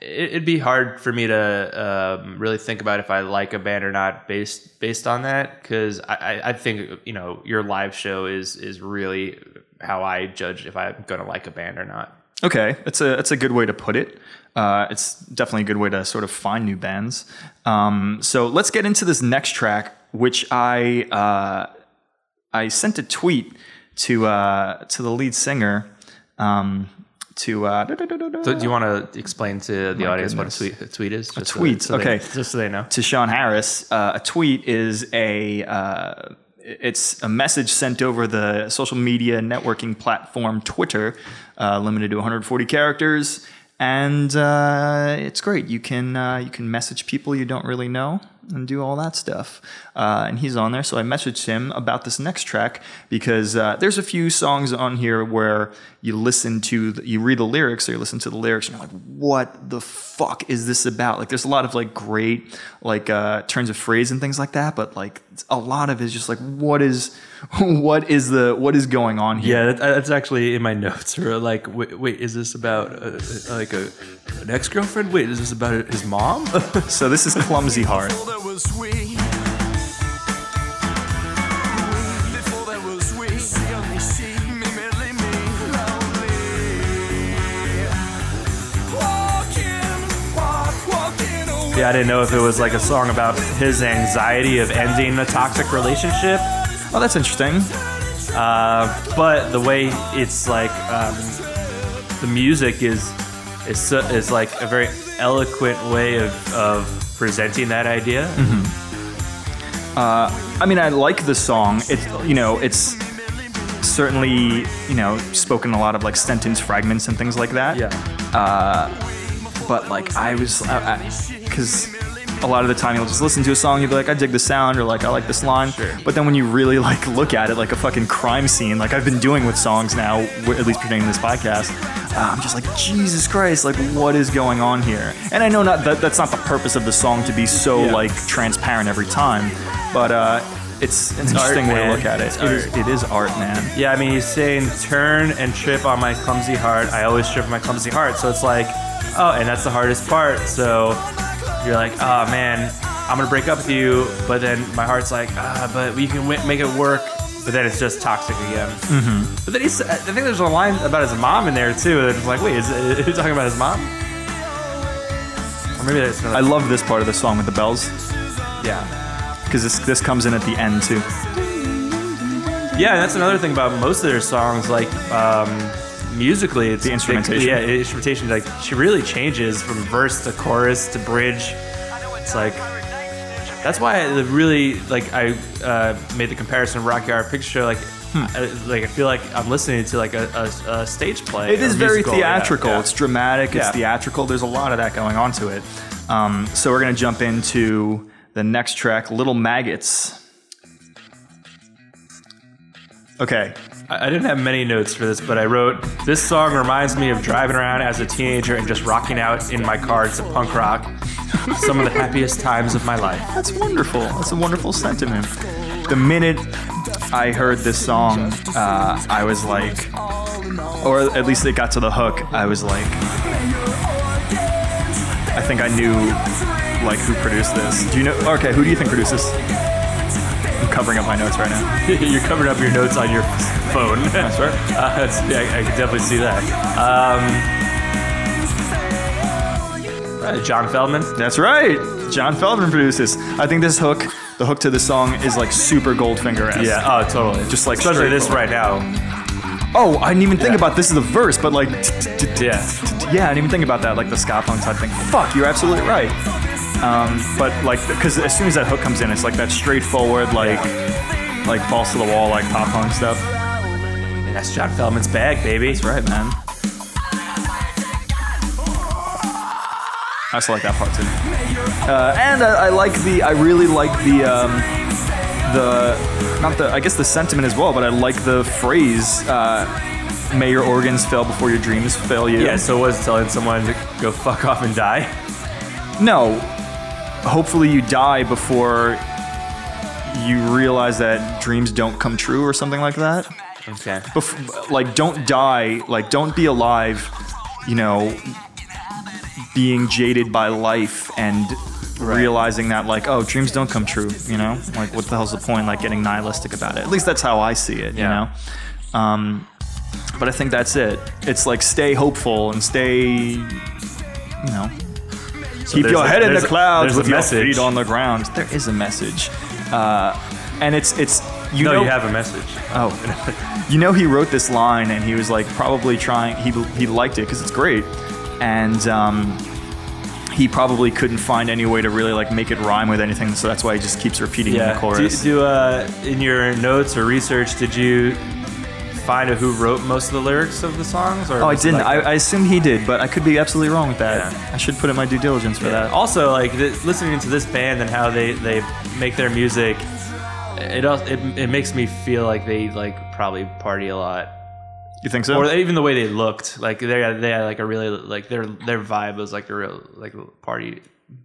it'd be hard for me to um, really think about if I like a band or not based based on that because I, I, think you know your live show is is really how I judge if I'm gonna like a band or not. Okay, that's a that's a good way to put it. Uh, it's definitely a good way to sort of find new bands. Um, so let's get into this next track, which I uh, I sent a tweet to uh, to the lead singer. Um, to uh, So do you want to explain to the My audience goodness. what a tweet, a tweet is? Just tweet, so they- okay. just so they know. to Shawn Harris. Uh, a tweet is a uh, it's a message sent over the social media networking platform Twitter, uh, limited to 140 characters, and uh, it's great. You can uh, you can message people you don't really know and do all that stuff. Uh, and he's on there, so I messaged him about this next track because uh, there's a few songs on here where you listen to the, you read the lyrics or you listen to the lyrics and you're like, what the fuck is this about? Like, there's a lot of like great like uh, turns of phrase and things like that, but like a lot of it is just like, what is what is the what is going on here? Yeah, that, that's actually in my notes. Or like, wait, wait is this about uh, like a an ex girlfriend? Wait, is this about his mom? So this is Clumsy Heart. Before there was we. Before there was we. See only she, me, merely me, lonely. Walking, walk, walking away. Yeah, I didn't know if it was like a song about his anxiety of ending a toxic relationship. Oh, that's interesting. Uh, but the way it's like um, the music is is so, is like a very eloquent way of, of presenting that idea. Mm-hmm. Uh, I mean, I like the song. It's you know, it's certainly you know spoken a lot of like sentence fragments and things like that. Yeah. Uh, but like I was, because a lot of the time you'll just listen to a song, you'll be like, I dig the sound, or like, I like this line. But then when you really like look at it like a fucking crime scene, like I've been doing with songs now, at least pertaining to this podcast, uh, I'm just like, Jesus Christ, like what is going on here? And I know not that that's not the purpose of the song to be so Yeah. like transparent every time, but uh, it's an interesting art, way to look at it. It's it, is, it is art, man. Yeah, I mean, he's saying turn and trip on my clumsy heart. I always trip on my clumsy heart. So it's like, oh, and that's the hardest part. So you're like, oh man, I'm gonna break up with you, but then my heart's like, ah, but we can w- make it work. But then it's just toxic again. Mm-hmm. But then he's, I think there's a line about his mom in there too. That it's like, wait, is, is he talking about his mom? Or maybe that's another. I love this part of the song with the bells yeah. because this this comes in at the end too. Yeah, and that's another thing about most of their songs. Like um, musically, it's The instrumentation. yeah, instrumentation. Like she really changes from verse to chorus to bridge. It's like that's why I really like I uh, made the comparison of Rocky Horror Picture Show. Like, I, like I feel like I'm listening to like a, a, a stage play. It is very musical. Yeah, theatrical. yeah. It's dramatic. It's Yeah. theatrical. There's a lot of that going on to it. Um, so we're gonna jump into the next track, "Little Maggots." Okay, I didn't have many notes for this, but I wrote this song reminds me of driving around as a teenager and just rocking out in my car to punk rock. Some of the happiest times of my life. that's wonderful. That's a wonderful sentiment. The minute I heard this song, uh, I was like, or at least it got to the hook. I was like, I think I knew like who produced this. Do you know? Okay, who do you think produced this? I'm covering up my notes right now. You're covering up your notes on your phone. That's right. Uh, that's, yeah, I, I can definitely see that. Um, uh, John Feldmann. That's right. John Feldmann produces. I think this hook, the hook to this song, is like super Goldfinger esque. Yeah. Oh, totally. Just like especially this straightforward. right now. Oh, I didn't even think Yeah. about this is the verse, but like, Yeah. yeah, I didn't even think about that, like the ska punk type thing. Fuck, you're absolutely right. Um, but like, because as soon as that hook comes in, it's like that straightforward, like, like balls to the wall, like pop punk stuff. And that's John Feldmann's bag, baby. That's right, man. I also like that part too. Uh, and I, I like the, I really like the, um, the, not the, I guess the sentiment as well, but I like the phrase, uh, may your organs fail before your dreams fail you. Yeah. So was telling someone to go fuck off and die. No. Hopefully you die before you realize that dreams don't come true or something like that. Okay. Bef- like don't die like don't be alive you know being jaded by life and realizing that like oh dreams don't come true you know? Like what the hell's the point like getting nihilistic about it? At least that's how i see it you know? Um but i think that's it. It's like stay hopeful and stay you know keep there's your a- head in the clouds there's a with your message. feet on the ground there is a message uh and it's it's you no, know you have a message. Oh, you know he wrote this line and he was like probably trying. He he liked it because it's great, and um, he probably couldn't find any way to really like make it rhyme with anything. So that's why he just keeps repeating the Yeah. Do, chorus. do uh, in your notes or research, did you find out who wrote most of the lyrics of the songs? Or oh, I didn't. like- I, I assume he did, but I could be absolutely wrong with that. Yeah. I should put in my due diligence for that. Also, like th- listening to this band and how they they make their music, it it, it makes me feel like they like probably party a lot, You think so? or even the way they looked. Like they had, they had like a really like their their vibe was like a real like party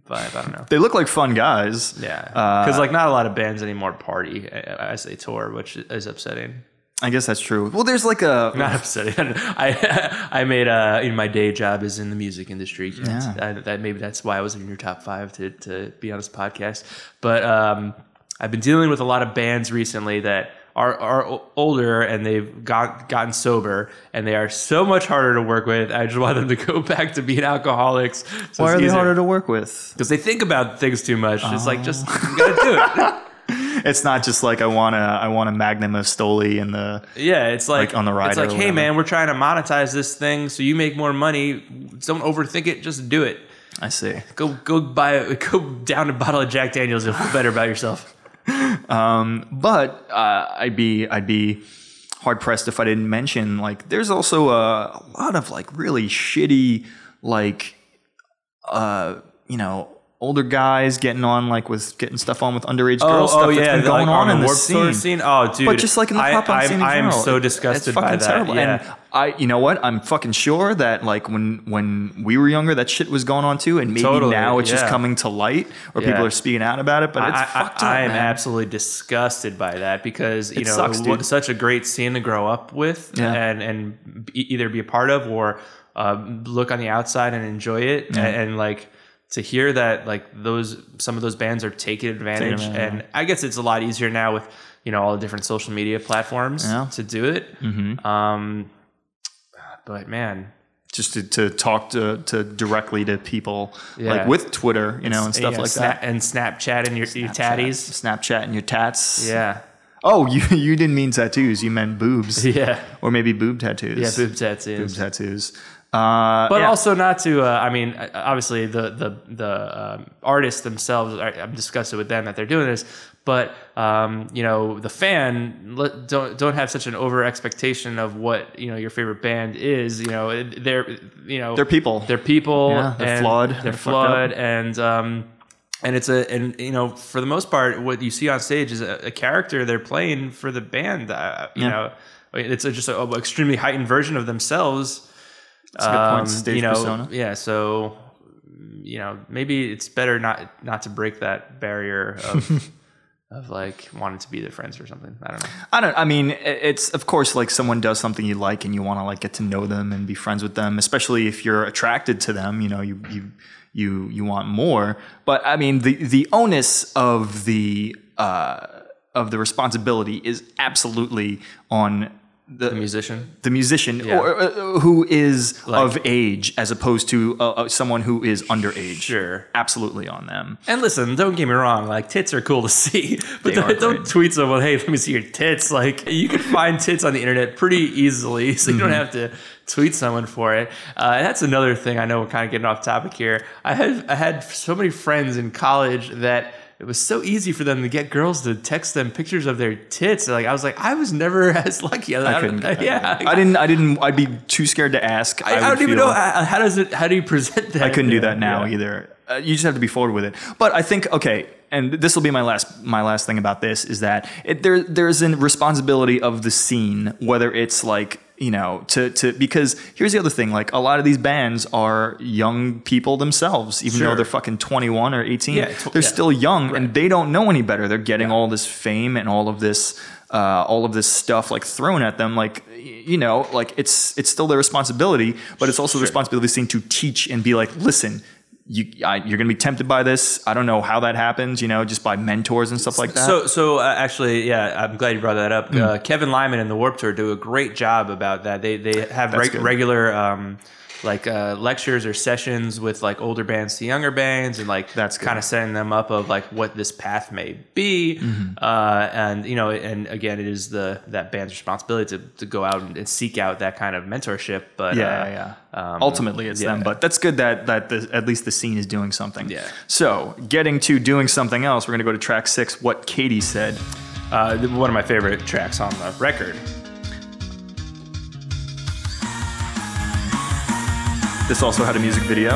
vibe. I don't know. they look like fun guys. Yeah, Uh, because like not a lot of bands anymore party as they tour, which is upsetting. I guess that's true. Well, there's like a Not upsetting. I I made uh in my day job is in the music industry. Yeah. That, that maybe that's why I was in your top five to to be on this podcast. But um, I've been dealing with a lot of bands recently that are are older and they've got gotten sober and they are so much harder to work with. I just want them to go back to being alcoholics. So why are they harder to work with? Because they think about things too much. It's like just you gotta do it. It's not just like I want to. I want a Magnum of Stoli and the. Yeah, it's like, Like on the ride. It's like, hey man, we're trying to monetize this thing so you make more money. Don't overthink it. Just do it. I see. Go go buy go down a bottle of Jack Daniels. You'll feel better about yourself. but uh, I'd be I'd be hard pressed if I didn't mention like there's also a, a lot of like really shitty like uh you know older guys getting on like with getting stuff on with underage Oh, girls. oh stuff yeah, that's been going like, on, the in the scene. scene. Oh, dude, But just like in the I- pop punk I'm- scene in I'm general, so disgusted it's fucking by that, terrible. yeah. And I, you know what? I'm fucking sure that like when when we were younger, that shit was going on too, and maybe Totally, now it's just coming to light, or people are speaking out about it. But it's I, fucked I, up. I am man. absolutely disgusted by that because you It know sucks, was such a great scene to grow up with Yeah. and and either be a part of or uh, look on the outside and enjoy it and, and like to hear that like those some of those bands are taking advantage advantage, and I guess it's a lot easier now with you know all the different social media platforms Yeah. to do it. Mm-hmm. Um, but man, just to, to talk to, to directly to people Yeah. like with Twitter, you know, and stuff yeah, like Snap- that. and Snapchat and your, your tatties. Snapchat and your tats. Yeah, Oh, you you didn't mean tattoos. You meant boobs. yeah, Or maybe boob tattoos. yeah. Boob tattoos. Boob tattoos. Uh, but yeah. also not to. Uh, I mean, uh, obviously the the the um, artists themselves. Are, I'm disgusted with them that they're doing this. But um, you know, the fan let, don't don't have such an over expectation of what you know your favorite band is. You know, they're you know They're people. They're people. Yeah, they're flawed. They're, They're flawed, and um, and it's a and you know for the most part, what you see on stage is a, a character they're playing for the band. Uh, you Yeah. know, it's a, just an extremely heightened version of themselves. That's a good point. Um, Stage you know, persona. Yeah, so you know, maybe it's better not not to break that barrier of of like wanting to be their friends or something. I don't know. I don't. I mean, it's of course like someone does something you like and you want to like get to know them and be friends with them, especially if you're attracted to them. You know, you you you you want more. But I mean, the the onus of the uh, of the responsibility is absolutely on the, The musician. the musician Yeah. or, uh, who is Like- of age as opposed to uh, uh, someone who is underage. Sure. absolutely on them. And listen, don't get me wrong. Like tits are cool to see, but don't, don't tweet someone, "Hey, let me see your tits." Like you can find tits on the internet pretty easily, so you don't Mm-hmm. have to tweet someone for it. Uh, and that's another thing. I know we're kind of getting off topic here. I had I had so many friends in college that it was so easy for them to get girls to text them pictures of their tits. Like I was like, I was never as lucky. I, I couldn't. that. yeah, I didn't. I didn't. I'd be too scared to ask. I, I don't even feel- know how, how does it. How do you present that? I couldn't do that now yeah. either. Uh, you just have to be forward with it. But I think okay, and this will be my last my last thing about this is that it, there there's a responsibility of the scene, whether it's like you know to to because here's the other thing like a lot of these bands are young people themselves even though they're fucking 21 or 18 Yeah, tw- they're yeah. still young and they don't know any better. They're getting all this fame and all of this uh, all of this stuff like thrown at them like you know like it's it's still their responsibility but it's also the responsibility of the scene to teach and be like listen you, I, you're going to be tempted by this. I don't know how that happens, you know, just by mentors and stuff like that. So, so uh, actually, yeah, I'm glad you brought that up. Hmm. Uh, Kevin Lyman and the Warped Tour do a great job about that. They they have reg- regular um, like uh, lectures or sessions with like older bands to younger bands, and like That's kind of setting them up of like what this path may be. Mm-hmm. Uh, and you know, and again, it is the that band's responsibility to, to go out and, and seek out that kind of mentorship. But yeah, uh, yeah. um, Ultimately, it's them, but that's good that that the, at least the scene is doing something. Yeah. So, getting to doing something else, we're to go to track six. What Katie said. uh, one of my favorite tracks on the record. This also had a music video.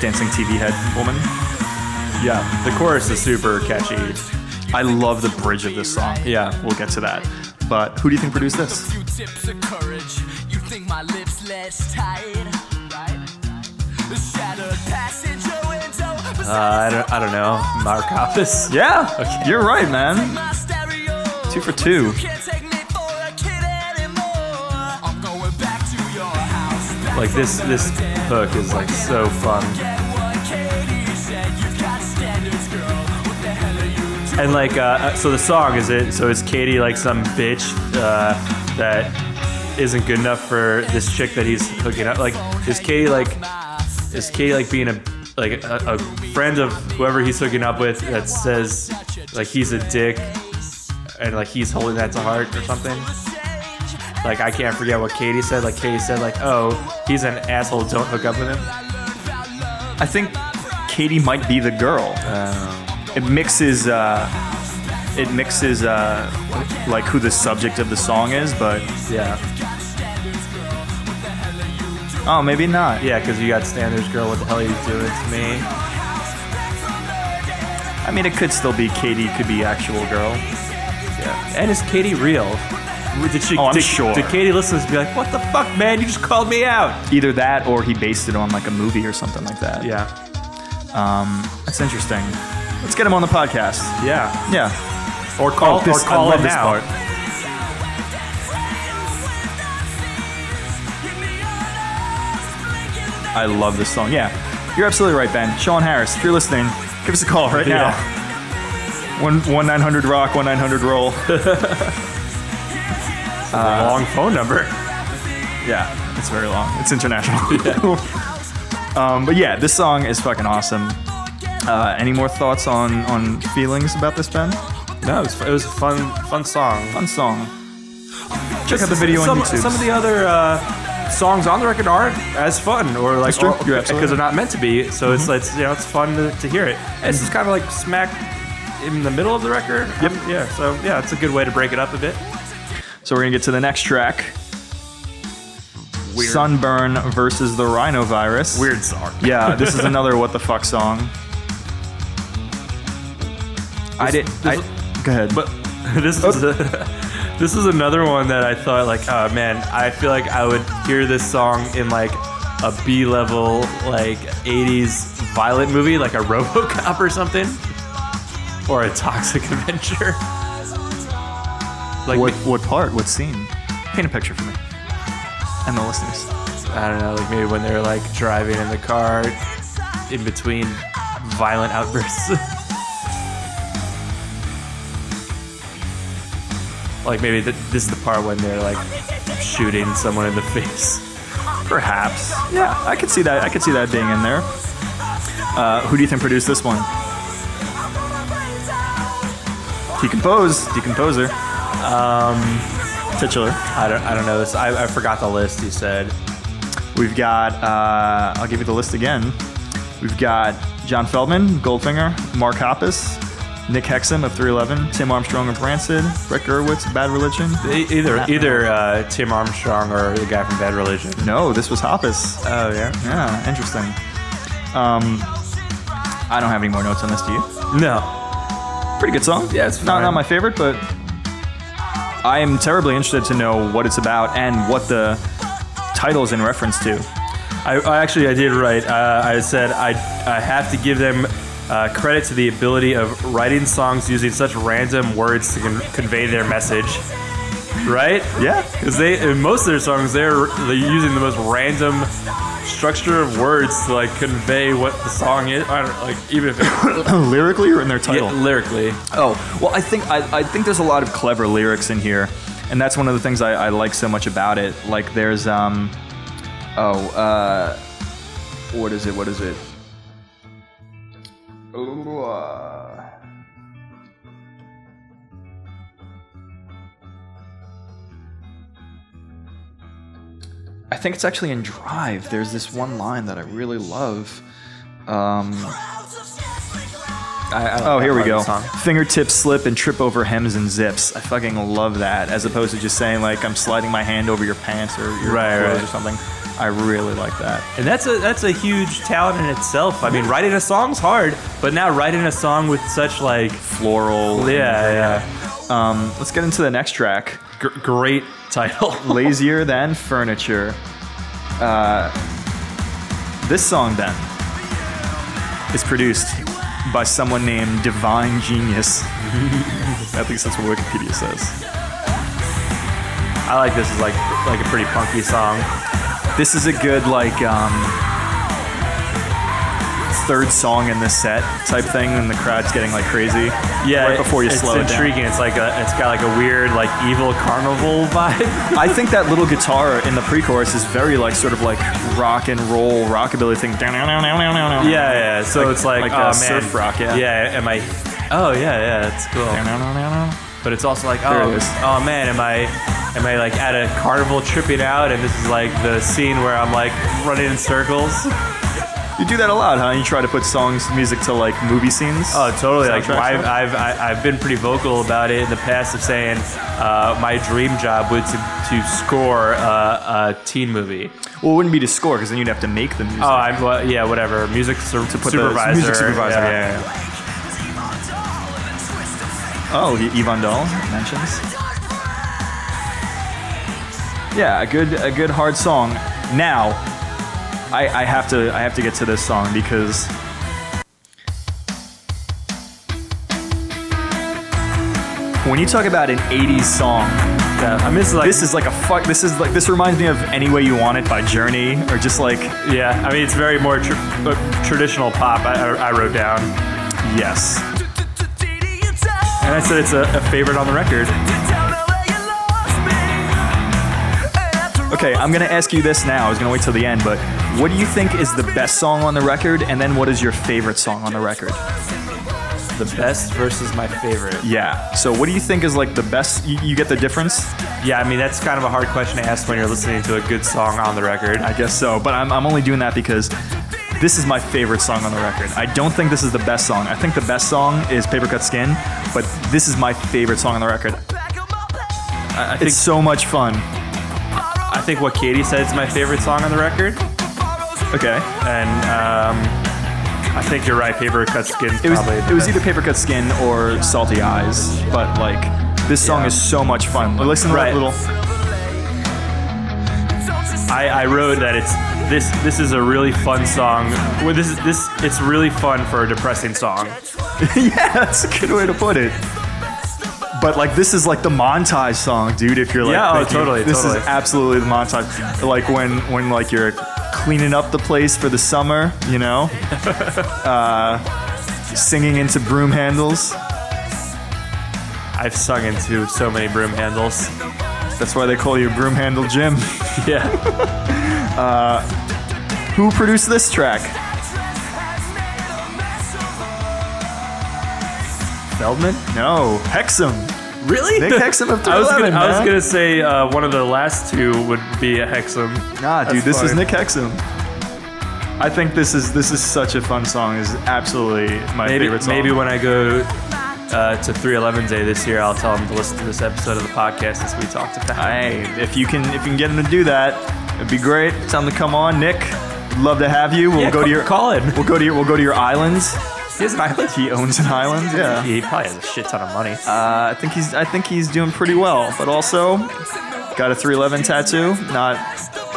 Dancing TV head woman. Yeah, the chorus is super catchy. I love the bridge of this song. Yeah. we'll get to that. But who do you think produced this? few tips of courage. You think my lips less tight. The shattered passenger window. Uh, I don't, I don't know, Mark Hoppus. Yeah, you're right, man. Two for two. Like this, this hook is like so fun. And like, uh, so the song is it? So is Katie like some bitch uh, that isn't good enough for this chick that he's hooking up? Like, is Katie like, is Katie like being a like a, a friend of whoever he's hooking up with that says like he's a dick and like he's holding that to heart or something? Like I can't forget what Katie said. Like Katie said, like, "Oh, he's an asshole. Don't hook up with him." I think Katie might be the girl. it mixes. Uh, it mixes uh, like who the subject of the song is, but Yeah. Oh, maybe not. Yeah, because you got Standards Girl. What the hell are you doing to me? I mean, it could still be Katie, could be actual girl. Yeah. And is Katie real? Did she? Oh, I'm did, sure. Did Katie listen to this and be like, "What the fuck, man? You just called me out"? Either that or he based it on like a movie or something like that. Yeah. Um, that's interesting. Let's get him on the podcast. Yeah. Yeah. Or oh, call. Oh, this- or call I love it this now. part. I love this song. Yeah. You're absolutely right, Ben. Shawn Harris, if you're listening, give us a call right now. One one nine hundred rock, one nine hundred roll. Long phone number. Yeah, it's very long. It's international. um, but yeah, this song is fucking awesome. Uh, any more thoughts on on feelings about this, Ben? No, it was, it was a fun, fun song. Fun song. Check out the video some, on YouTube. Some of the other uh, songs on the record aren't as fun, or like That's true. or- You're absolutely because they're not meant to be. So it's it's you know it's fun to, to hear it. And This is kind of like smack in the middle of the record. Yep. yeah. So yeah, it's a good way to break it up a bit. So we're gonna get to the next track. Sunburn versus the rhinovirus. Weird song. Yeah, this is another what the fuck song. I did. I, this- go ahead. But this is oh. a, this is another one that I thought like, oh man, I feel like I would hear this song in like a B level like '80s violent movie, like a RoboCop or something, or a Toxic Avenger. Like what what part? What scene? Paint a picture for me. And the listeners. I don't know, like maybe when they're like driving in the car in between violent outbursts. like maybe th- this is the part when they're like shooting someone in the face. Perhaps. Yeah, I could see that. I could see that being in there. Uh, who do you think produced this one? Decompose. Decomposer. Um, titular. I don't, I don't know this. I, I forgot the list you said. We've got. Uh, I'll give you the list again. We've got John Feldmann, Goldfinger, Mark Hoppus, Nick Hexum of 311, Tim Armstrong of Rancid, Brett Gurewitz, Bad Religion. E- Either either uh, Tim Armstrong or the guy from Bad Religion. No, this was Hoppus. Oh yeah. Yeah, interesting. Um, I don't have any more notes on this. Do you? No. Pretty good song. Yeah, it's not fine. not my favorite, but I am terribly interested to know what it's about and what the title is in reference to. I, I actually I did write. Uh, I said I I have to give them uh, credit to the ability of writing songs using such random words to con- convey their message. Right? Yeah. Because they in most of their songs they're they're using the most random structure of words to like convey what the song is. I don't like even if it's Lyrically or in their title? yeah, lyrically. Oh, well, I think I, I think there's a lot of clever lyrics in here, and that's one of the things I, I like so much about it. Like there's um, oh, uh, what is it? What is it? Ooh, uh, I think it's actually in Drive. There's this one line that I really love. Um, I, I Oh, here we go. Fingertips slip and trip over hems and zips. I fucking love that, as opposed to just saying like I'm sliding my hand over your pants or your Right, clothes right. or something. I really like that. And that's a that's a huge talent in itself. I mean, writing a song's hard, but now writing a song with such like Floral. yeah, yeah Um, let's get into the next track. yeah, Gr- great title. Lazier than furniture. Uh, this song then is produced by someone named Divine Genius. At least that's what Wikipedia says. I like this as like like a pretty punky song. This is a good like um, third song in this set type thing, and the crowd's getting like crazy. Yeah, right before you it's slow it intriguing. It's like a it's got like a weird like evil carnival vibe. I think that little guitar in the pre-chorus is very like sort of like rock and roll rockabilly thing. yeah, yeah. So it's like, like, oh man, surf rock, yeah. Yeah. Am I? Oh yeah, yeah. That's cool. But it's also like, oh, it oh man, am I, am I like at a carnival tripping out, and this is like the scene where I'm like running in circles. You do that a lot, huh? You try to put songs, music to like movie scenes. Oh, totally. Like I've. I've, I've been pretty vocal about it in the past of saying uh, my dream job would to, to score uh, a teen movie. Well, it wouldn't be to score because then you'd have to make the music. Oh, I'm well, yeah, whatever. Music sur- to put supervisor. the music supervisor. Yeah. yeah, yeah. Oh, Yvonne Dahl mentions. Yeah, a good a good hard song. Now, I, I have to I have to get to this song because when you talk about an 80s song, Yeah, I miss like this is like a fuck this is like this reminds me of Any Way You Want It by Journey or just like yeah. I mean, it's very more tr- uh, traditional pop. I, I, I wrote down, yes. and I said it's a, a favorite on the record. Okay, I'm gonna ask you this now. I was gonna wait till the end, but what do you think is the best song on the record, and then what is your favorite song on the record? The best versus my favorite. Yeah. So what do you think is like the best? You, you get the difference? Yeah, I mean that's kind of a hard question to ask when you're listening to a good song on the record. I guess so, but I'm, I'm only doing that because this is my favorite song on the record. I don't think this is the best song. I think the best song is Paper Cut Skin, but this is my favorite song on the record. I, I think It's so much fun. I think what Katie said is my favorite song on the record, Okay. and um, I think you're right. Paper Cut Skin. It was probably. it was either Paper Cut Skin or Salty Eyes, but like this song Yeah. is so much fun. Listen to Right. that little. I, I wrote that it's this this is a really fun song. Well, this is this it's really fun for a depressing song. yeah, that's a good way to put it. But like this is like the montage song, dude. If you're like, Yeah, oh, totally, This totally. is absolutely the montage. Like when when like you're cleaning up the place for the summer, you know, uh, singing into broom handles. I've sung into so many broom handles. That's why they call you Broom Handle Jim. Yeah. Who produced this track? Feldmann? No, Hexum. Really? Nick Hexum of I was gonna 311, I was gonna say uh, one of the last two would be a Hexum. Nah, dude, That's this is fine. Nick Hexum. I think this is this is such a fun song. Is absolutely my Maybe favorite song. maybe when I go uh, to 311 Day this year, I'll tell them to listen to this episode of the podcast as we talked about. Hey, if you can if you can get him to do that, it'd be great. Tell him to come on, Nick. Love to have you. We'll Yeah, go ca- to your call in. We'll go to your we'll go to your islands. He has an island. He owns an island. Yeah. He probably has a shit ton of money. Uh, I think he's I think he's doing pretty well, but also got a 311 tattoo. Not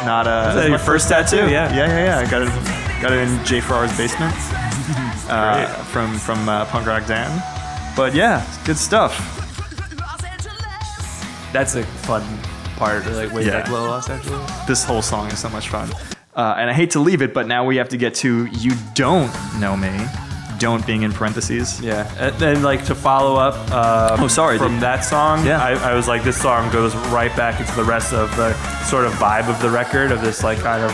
not a that your first tattoo? Yeah. yeah, yeah, yeah. I got it got it in Jay Farrar's basement uh, from from uh, Punk Rock Dan. But yeah, good stuff. That's a fun part. Like way Yeah. back low Los Angeles. This whole song is so much fun. Uh, and I hate to leave it, but now we have to get to "You Don't Know Me." Don't being in parentheses. Yeah, and then like to follow up. Um, Oh, sorry, From that song, Yeah. I, I was like, this song goes right back into the rest of the sort of vibe of the record of this like kind of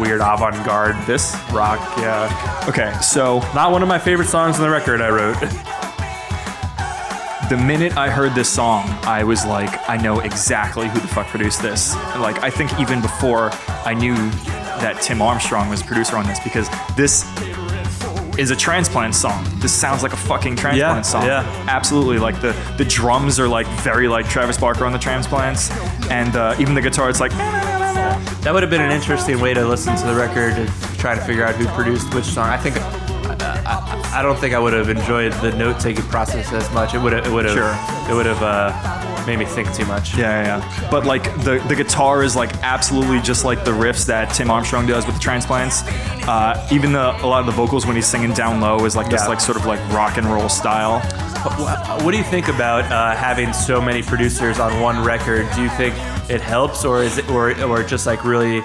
weird avant-garde This. rock. Yeah, Okay, so not one of my favorite songs on the record. I wrote. the minute I heard this song, I was like, I know exactly who the fuck produced this. Like, I think even before I knew that Tim Armstrong was a producer on this, because this is a transplant song. This sounds like a fucking transplant Yeah, song. yeah. Absolutely. Like the the drums are like very like Travis Barker on the transplants, and uh, even the guitar, it's like. That would have been an interesting way to listen to the record and try to figure out who produced which song. I think. I, I, don't think I would have enjoyed the note-taking process as much. It would have. It would have. Sure. It would have uh, made me think too much. Yeah, yeah, yeah. But like the the guitar is like absolutely just like the riffs that Tim Armstrong does with the transplants. Uh, even the a lot of the vocals when he's singing down low is like this like sort of like rock and roll style. What what do you think about uh, having so many producers on one record? Do you think it helps, or is it, or or just like really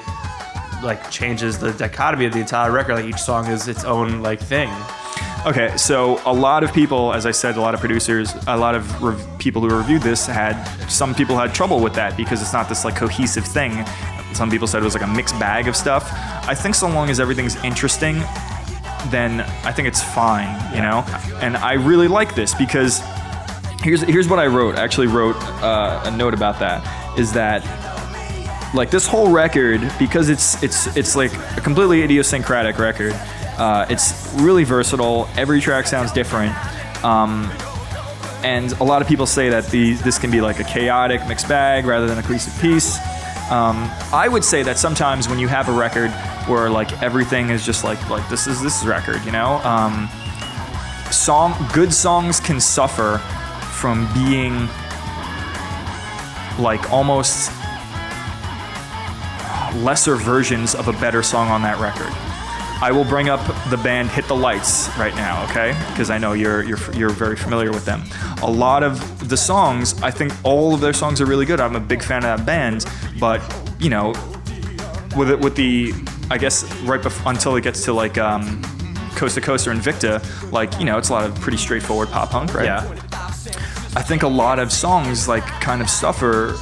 like changes the dichotomy of the entire record? Like each song is its own like thing. Okay, so a lot of people, as I said, a lot of producers, a lot of rev- people who reviewed this had some people had trouble with that because it's not this like cohesive thing. Some people said it was like a mixed bag of stuff. I think so long as everything's interesting, then I think it's fine, you know. And I really like this because here's here's what I wrote. I actually wrote uh, a note about that. Is that like this whole record because it's it's it's like a completely idiosyncratic record. Uh, it's really versatile. Every track sounds different. Um, and a lot of people say that the this can be like a chaotic mixed bag rather than a cohesive piece. Um, I would say that sometimes when you have a record where like everything is just like like this is this record, you know, um, song good songs can suffer from being like almost lesser versions of a better song on that record. I will bring up the band Hit the Lights right now, okay? Because I know you're you're you're very familiar with them. A lot of the songs, I think all of their songs are really good. I'm a big fan of that band, but you know, with it with the I guess right bef- until it gets to like um, Coast to Coast or Invicta, like you know, it's a lot of pretty straightforward pop punk, right? Yeah. I think a lot of songs like kind of suffer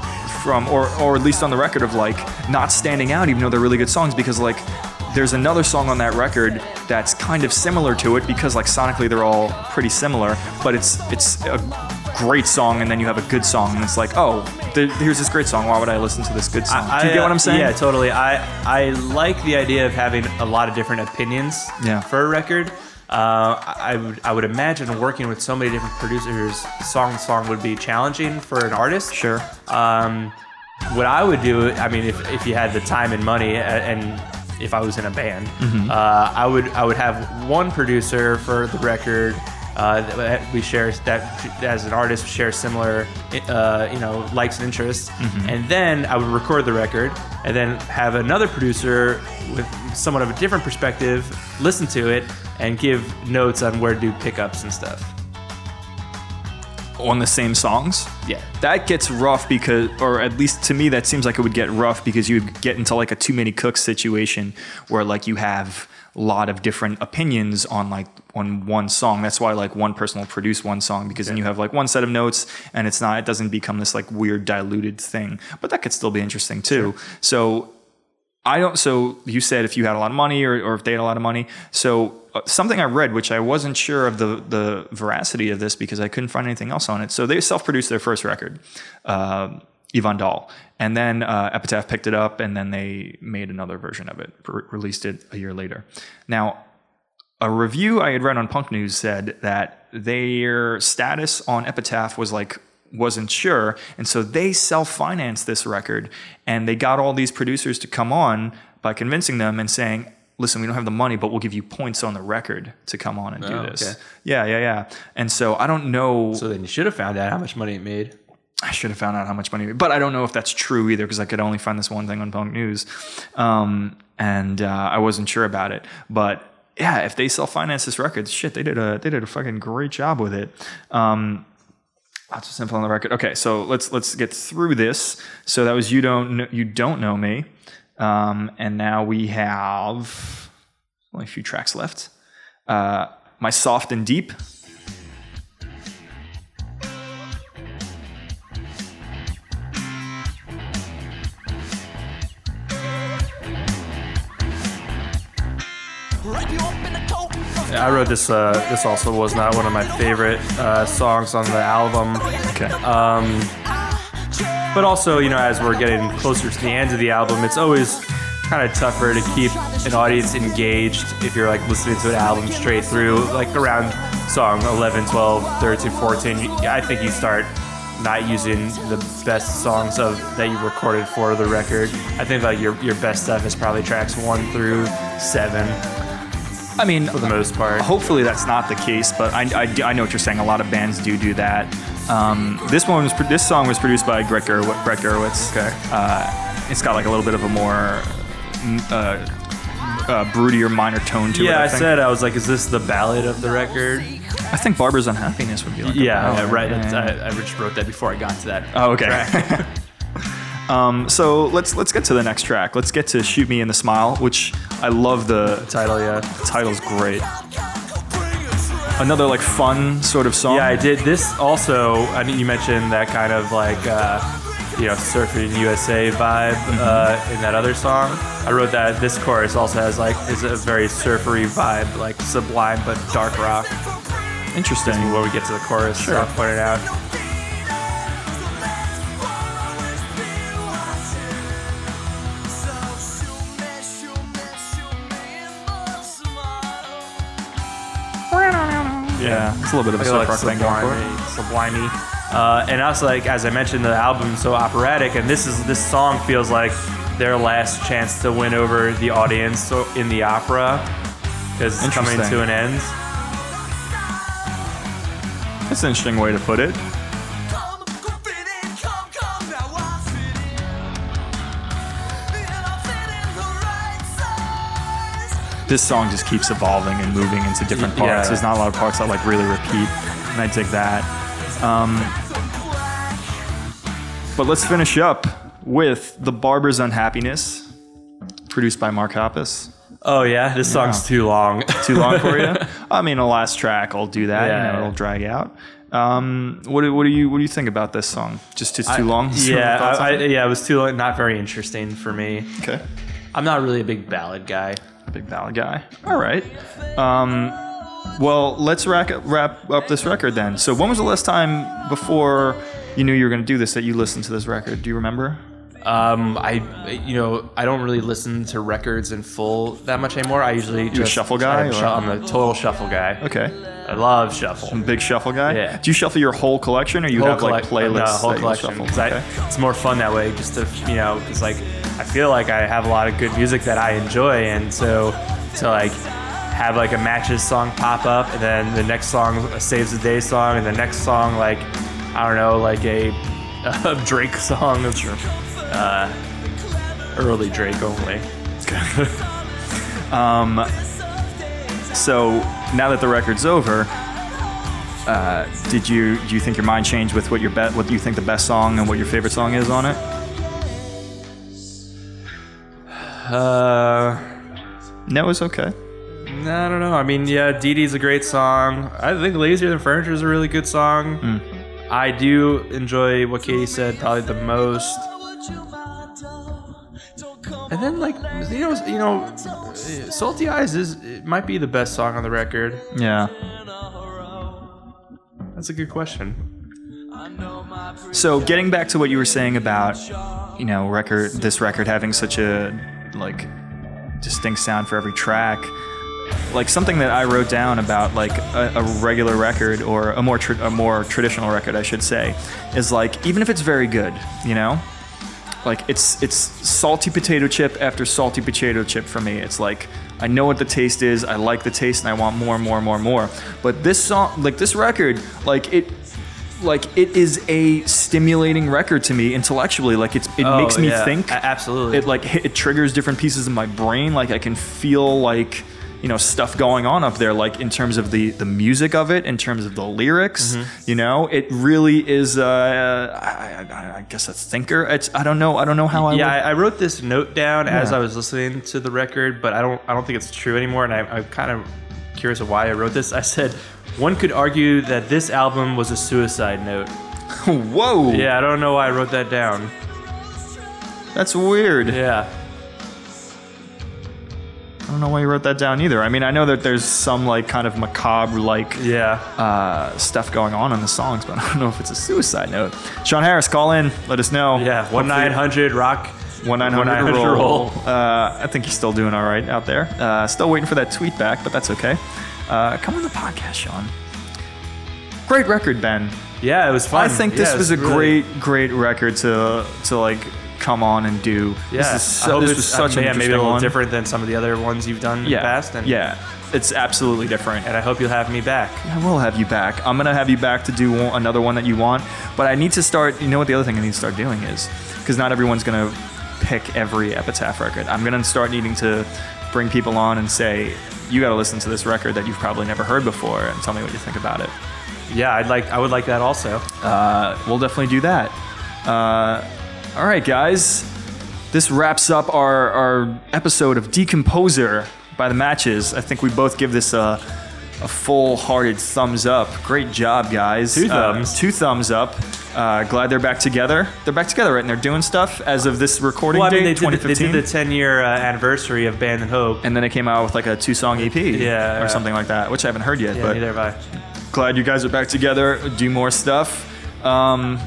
from, or or at least on the record of like not standing out, even though they're really good songs, because like there's another song on that record that's kind of similar to it because like sonically they're all pretty similar, but it's it's a great song and then you have a good song and it's like oh here's this great song why would I listen to this good song? Do you get what I'm saying? Yeah, totally. I I like the idea of having a lot of different opinions Yeah. for a record. Uh, I would I would imagine working with so many different producers, song to song would be challenging for an artist. Sure. Um, what I would do, I mean, if, if you had the time and money, and if I was in a band, Mm-hmm. uh, I would I would have one producer for the record. Uh, that we share that as an artist share similar, uh, you know, likes and interests, Mm-hmm. and then I would record the record, and then have another producer with somewhat of a different perspective listen to it and give notes on where to do pickups and stuff. On the same songs? Yeah, That gets rough because, or at least to me, that seems like it would get rough because you would get into like a too many cooks situation where like you have lot of different opinions on like on one song. That's why like one person will produce one song because then you have like one set of notes and it's not, it doesn't become this like weird diluted thing. But that could still be interesting too. So I don't. So you said if you had a lot of money, or, or if they had a lot of money. So uh, something I read, which I wasn't sure of the the veracity of this because I couldn't find anything else on it. So they self-produced their first record, uh, Yvonne Dahl, and then uh, Epitaph picked it up, and then they made another version of it, re- released it a year later. Now, a review I had read on Punk News said that their status on Epitaph was like wasn't sure, and so they self-financed this record, and they got all these producers to come on by convincing them and saying. Listen, we don't have the money, but we'll give you points on the record to come on and do Oh, this. okay. Yeah, yeah, yeah. And so I don't know. so then you should have found out how much money it made. I should have found out how much money, but I don't know if that's true either because I could only find this one thing on Punk News, um, and uh, I wasn't sure about it. But yeah, if they self finance this record, shit, they did a they did a fucking great job with it. Um, lots of simple on the record. Okay, so let's let's get through this. So that was you don't know, you don't know me, um, and now we have only a few tracks left. Uh, my soft and deep. I wrote this. Uh, this also was not one of my favorite uh, songs on the album. Okay. But also, you know, as we're getting closer to the end of the album, it's always kind of tougher to keep an audience engaged if you're like listening to an album straight through. Like around song 11, 12, 13, 14, I think you start not using the best songs of that you recorded for the record. I think like your your best stuff is probably tracks one through seven I mean, for the most part. Hopefully that's not the case, but I, I, I know what you're saying. A lot of bands do do that. Um, this one was this song was produced by Greg, Gerw- Greg Gurewitz. Okay. Uh, it's got like a little bit of a more mm, uh, uh, broodier minor tone to it. Yeah, I, think. said I was like, is this the ballad of the record? I think Barber's Unhappiness would be like. Yeah, yeah, right. yeah, yeah. I, I just wrote that before I got to that. Oh, okay. um, so let's let's get to the next track. Let's get to "Shoot Me in the Smile," which I love. The title, yeah. The title's great. Another like fun sort of song. Yeah, I did this also. I mean, you mentioned that kind of like uh, you know surfing USA vibe uh, in that other song. I wrote that this chorus also has like is a very surfery vibe, like sublime but dark rock. Interesting. When we get to the chorus, Sure. I'll point it out. Yeah, it's a little bit of a like rock thing going for sublimey. Uh, and also, like as I mentioned, the album's so operatic, and this is this song feels like their last chance to win over the audience in the opera because it's coming to an end. That's an interesting way to put it. This song just keeps evolving and moving into different parts. Yeah. There's not a lot of parts that like really repeat, and I dig that. Um, but let's finish up with The Barber's Unhappiness, produced by Mark Hoppus. Oh yeah, this song's too long. Too long for you? I mean, the last track I'll do that. Yeah, you know, yeah. it'll drag out. Um, what, do, what do you what do you think about this song? Just it's too long. yeah, I, I, yeah, it was too long, not very interesting for me. okay. I'm not really a big ballad guy. Big ballad guy. All right. Um, well, let's rack, wrap up this record then. So, when was the last time before you knew you were going to do this that you listened to this record? Do you remember? Um, I, you know, I don't really listen to records in full that much anymore. I usually a just shuffle guy, I'm, or- I'm a total shuffle guy. Okay. I love shuffle. Big shuffle guy. Yeah. Do you shuffle your whole collection, or you have like collect- playlists? No, whole that you collection. shuffle? 'cause I- it's more fun that way, just to you know, because like I feel like I have a lot of good music that I enjoy, and so to like have like a matches song pop up, and then the next song a saves the day song, and the next song like I don't know, like a, a Drake song. Sure. Uh, early Drake only. So now that the record's over, uh, did you do you think your mind changed with what your bet what you think the best song and what your favorite song is on it? Uh. No, it's okay. No, I don't know. I mean, yeah, Dee Dee's a great song. I think Lazier Than Furniture is a really good song. Hmm. I do enjoy what Katie said probably the most. And then, like you know, you know, Salty Eyes is it might be the best song on the record. Yeah. That's a good question. So getting back to what you were saying about, you know, record this record having such a like distinct sound for every track, like something that I wrote down about like a, a regular record or a more tra- a more traditional record, I should say, is like even if it's very good, you know, like it's it's salty potato chip after salty potato chip for me. It's like I know what the taste is. I like the taste, and I want more, and more, and more, and more. But this song, like this record, like it, like it is a stimulating record to me intellectually. Like it's it Oh, makes me yeah, think. a- absolutely. It like it triggers different pieces of my brain. Like I can feel like you know stuff going on up there. Like in terms of the the music of it, in terms of the lyrics. Mm-hmm. You know, it really is. Uh, I, I, I guess a thinker. It's I don't know. I don't know how I. yeah, would- I, I wrote this note down as I was listening to the record, but I don't I don't think it's true anymore, and I, I'm kind of curious of why I wrote this. I said one could argue that this album was a suicide note. Whoa. Yeah, I don't know why I wrote that down. That's weird. Yeah. I don't know why you wrote that down either. I mean, I know that there's some like kind of macabre like Yeah. uh, stuff going on in the songs, but I don't know if it's a suicide note. Shawn Harris, call in. Let us know. Yeah. One nine hundred rock. One nine hundred roll. roll. Uh, I think he's still doing all right out there. Uh, still waiting for that tweet back, but that's okay. Uh, come on the podcast, Shawn. Great record, Ben. Yeah, it was fun. I think this Yeah, it was a really- great, great record to to like come on and do. Yeah, this, is so, this was such uh, an yeah, maybe a little one. different than some of the other ones you've done in the past. And, yeah, it's absolutely different. And I hope you'll have me back. I will have you back. I'm gonna have you back to do another one that you want. But I need to start. You know what the other thing I need to start doing is because not everyone's gonna pick every Epitaph record. I'm gonna start needing to bring people on and say, you got to listen to this record that you've probably never heard before, and tell me what you think about it. Yeah, I'd like. I would like that also. Uh, we'll definitely do that. Uh, all right, guys. This wraps up our, our episode of Decomposer by the Matches. I think we both give this a, a full hearted thumbs up. Great job, guys. Two Uh, thumbs. two thumbs up. Uh, glad they're back together. They're back together, right? And they're doing stuff as of this recording Well, I date, they did, the- they did the 10 year uh, anniversary of Band and Hope. and then it came out with like a two song EP Yeah, or something like that, which I haven't heard yet. Yeah, but neither have I. glad you guys are back together, do more stuff. Um,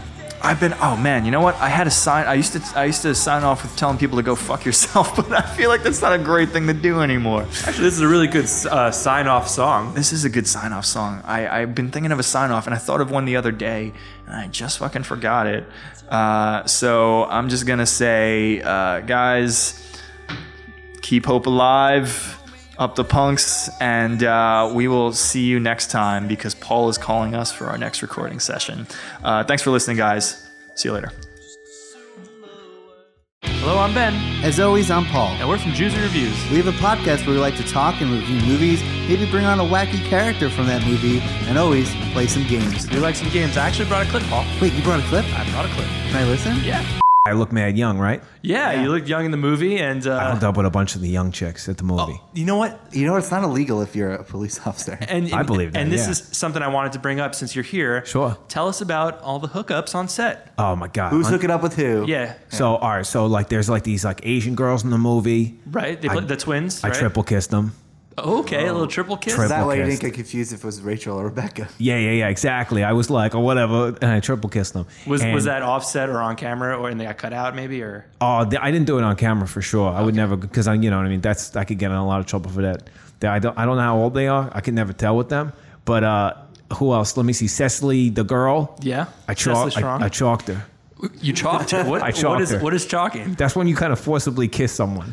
I've been. Oh man, you know what? I had a sign. I used to. I used to sign off with telling people to go fuck yourself, but I feel like that's not a great thing to do anymore. Actually, this is a really good uh, sign-off song. This is a good sign off song. I, I've been thinking of a sign off, and I thought of one the other day, and I just fucking forgot it. Uh, so I'm just gonna say, uh, guys, keep hope alive. Up the punks, and uh, we will see you next time because Paul is calling us for our next recording session. Uh, thanks for listening, guys. See you later. Hello, I'm Ben, As always, I'm Paul. and we're from Jews and Reviews. We have a podcast where we like to talk and review movies, maybe bring on a wacky character from that movie, and always play some games. We like some games. I actually brought a clip, Paul. Wait, you brought a clip? I brought a clip. Can I listen? Yeah. I look mad young, right? Yeah, you look young in the movie, and I uh, hooked up with a bunch of the young chicks at the movie. you know what? You know, it's not illegal if you're a police officer. And, I believe that, And this yeah. is something I wanted to bring up since you're here. Sure. Tell us about all the hookups on set. Oh my god! Who's Un- hooking up with who? Yeah. So all right, so like there's like these like Asian girls in the movie. Right. They I- the twins. I right? triple kissed them. Okay, a little triple kiss. Triple- That way you didn't get confused if it was Rachel or Rebecca. Yeah, yeah, yeah, exactly. I was like, or whatever, and I triple kissed them. Was And- was that offset or on camera, or and they got cut out maybe, or Oh, th- I didn't do it on camera for sure. I would never because I, you know what I mean. That's I could get in a lot of trouble for that. That I don't I don't know how old they are. I can never tell with them. But uh, who else? Let me see. Cecily, the girl. yeah? I Cecily chalked. Strong? I, I chalked her. you chalked. What, I chalked is her. what is chalking? That's when you kind of forcibly kiss someone.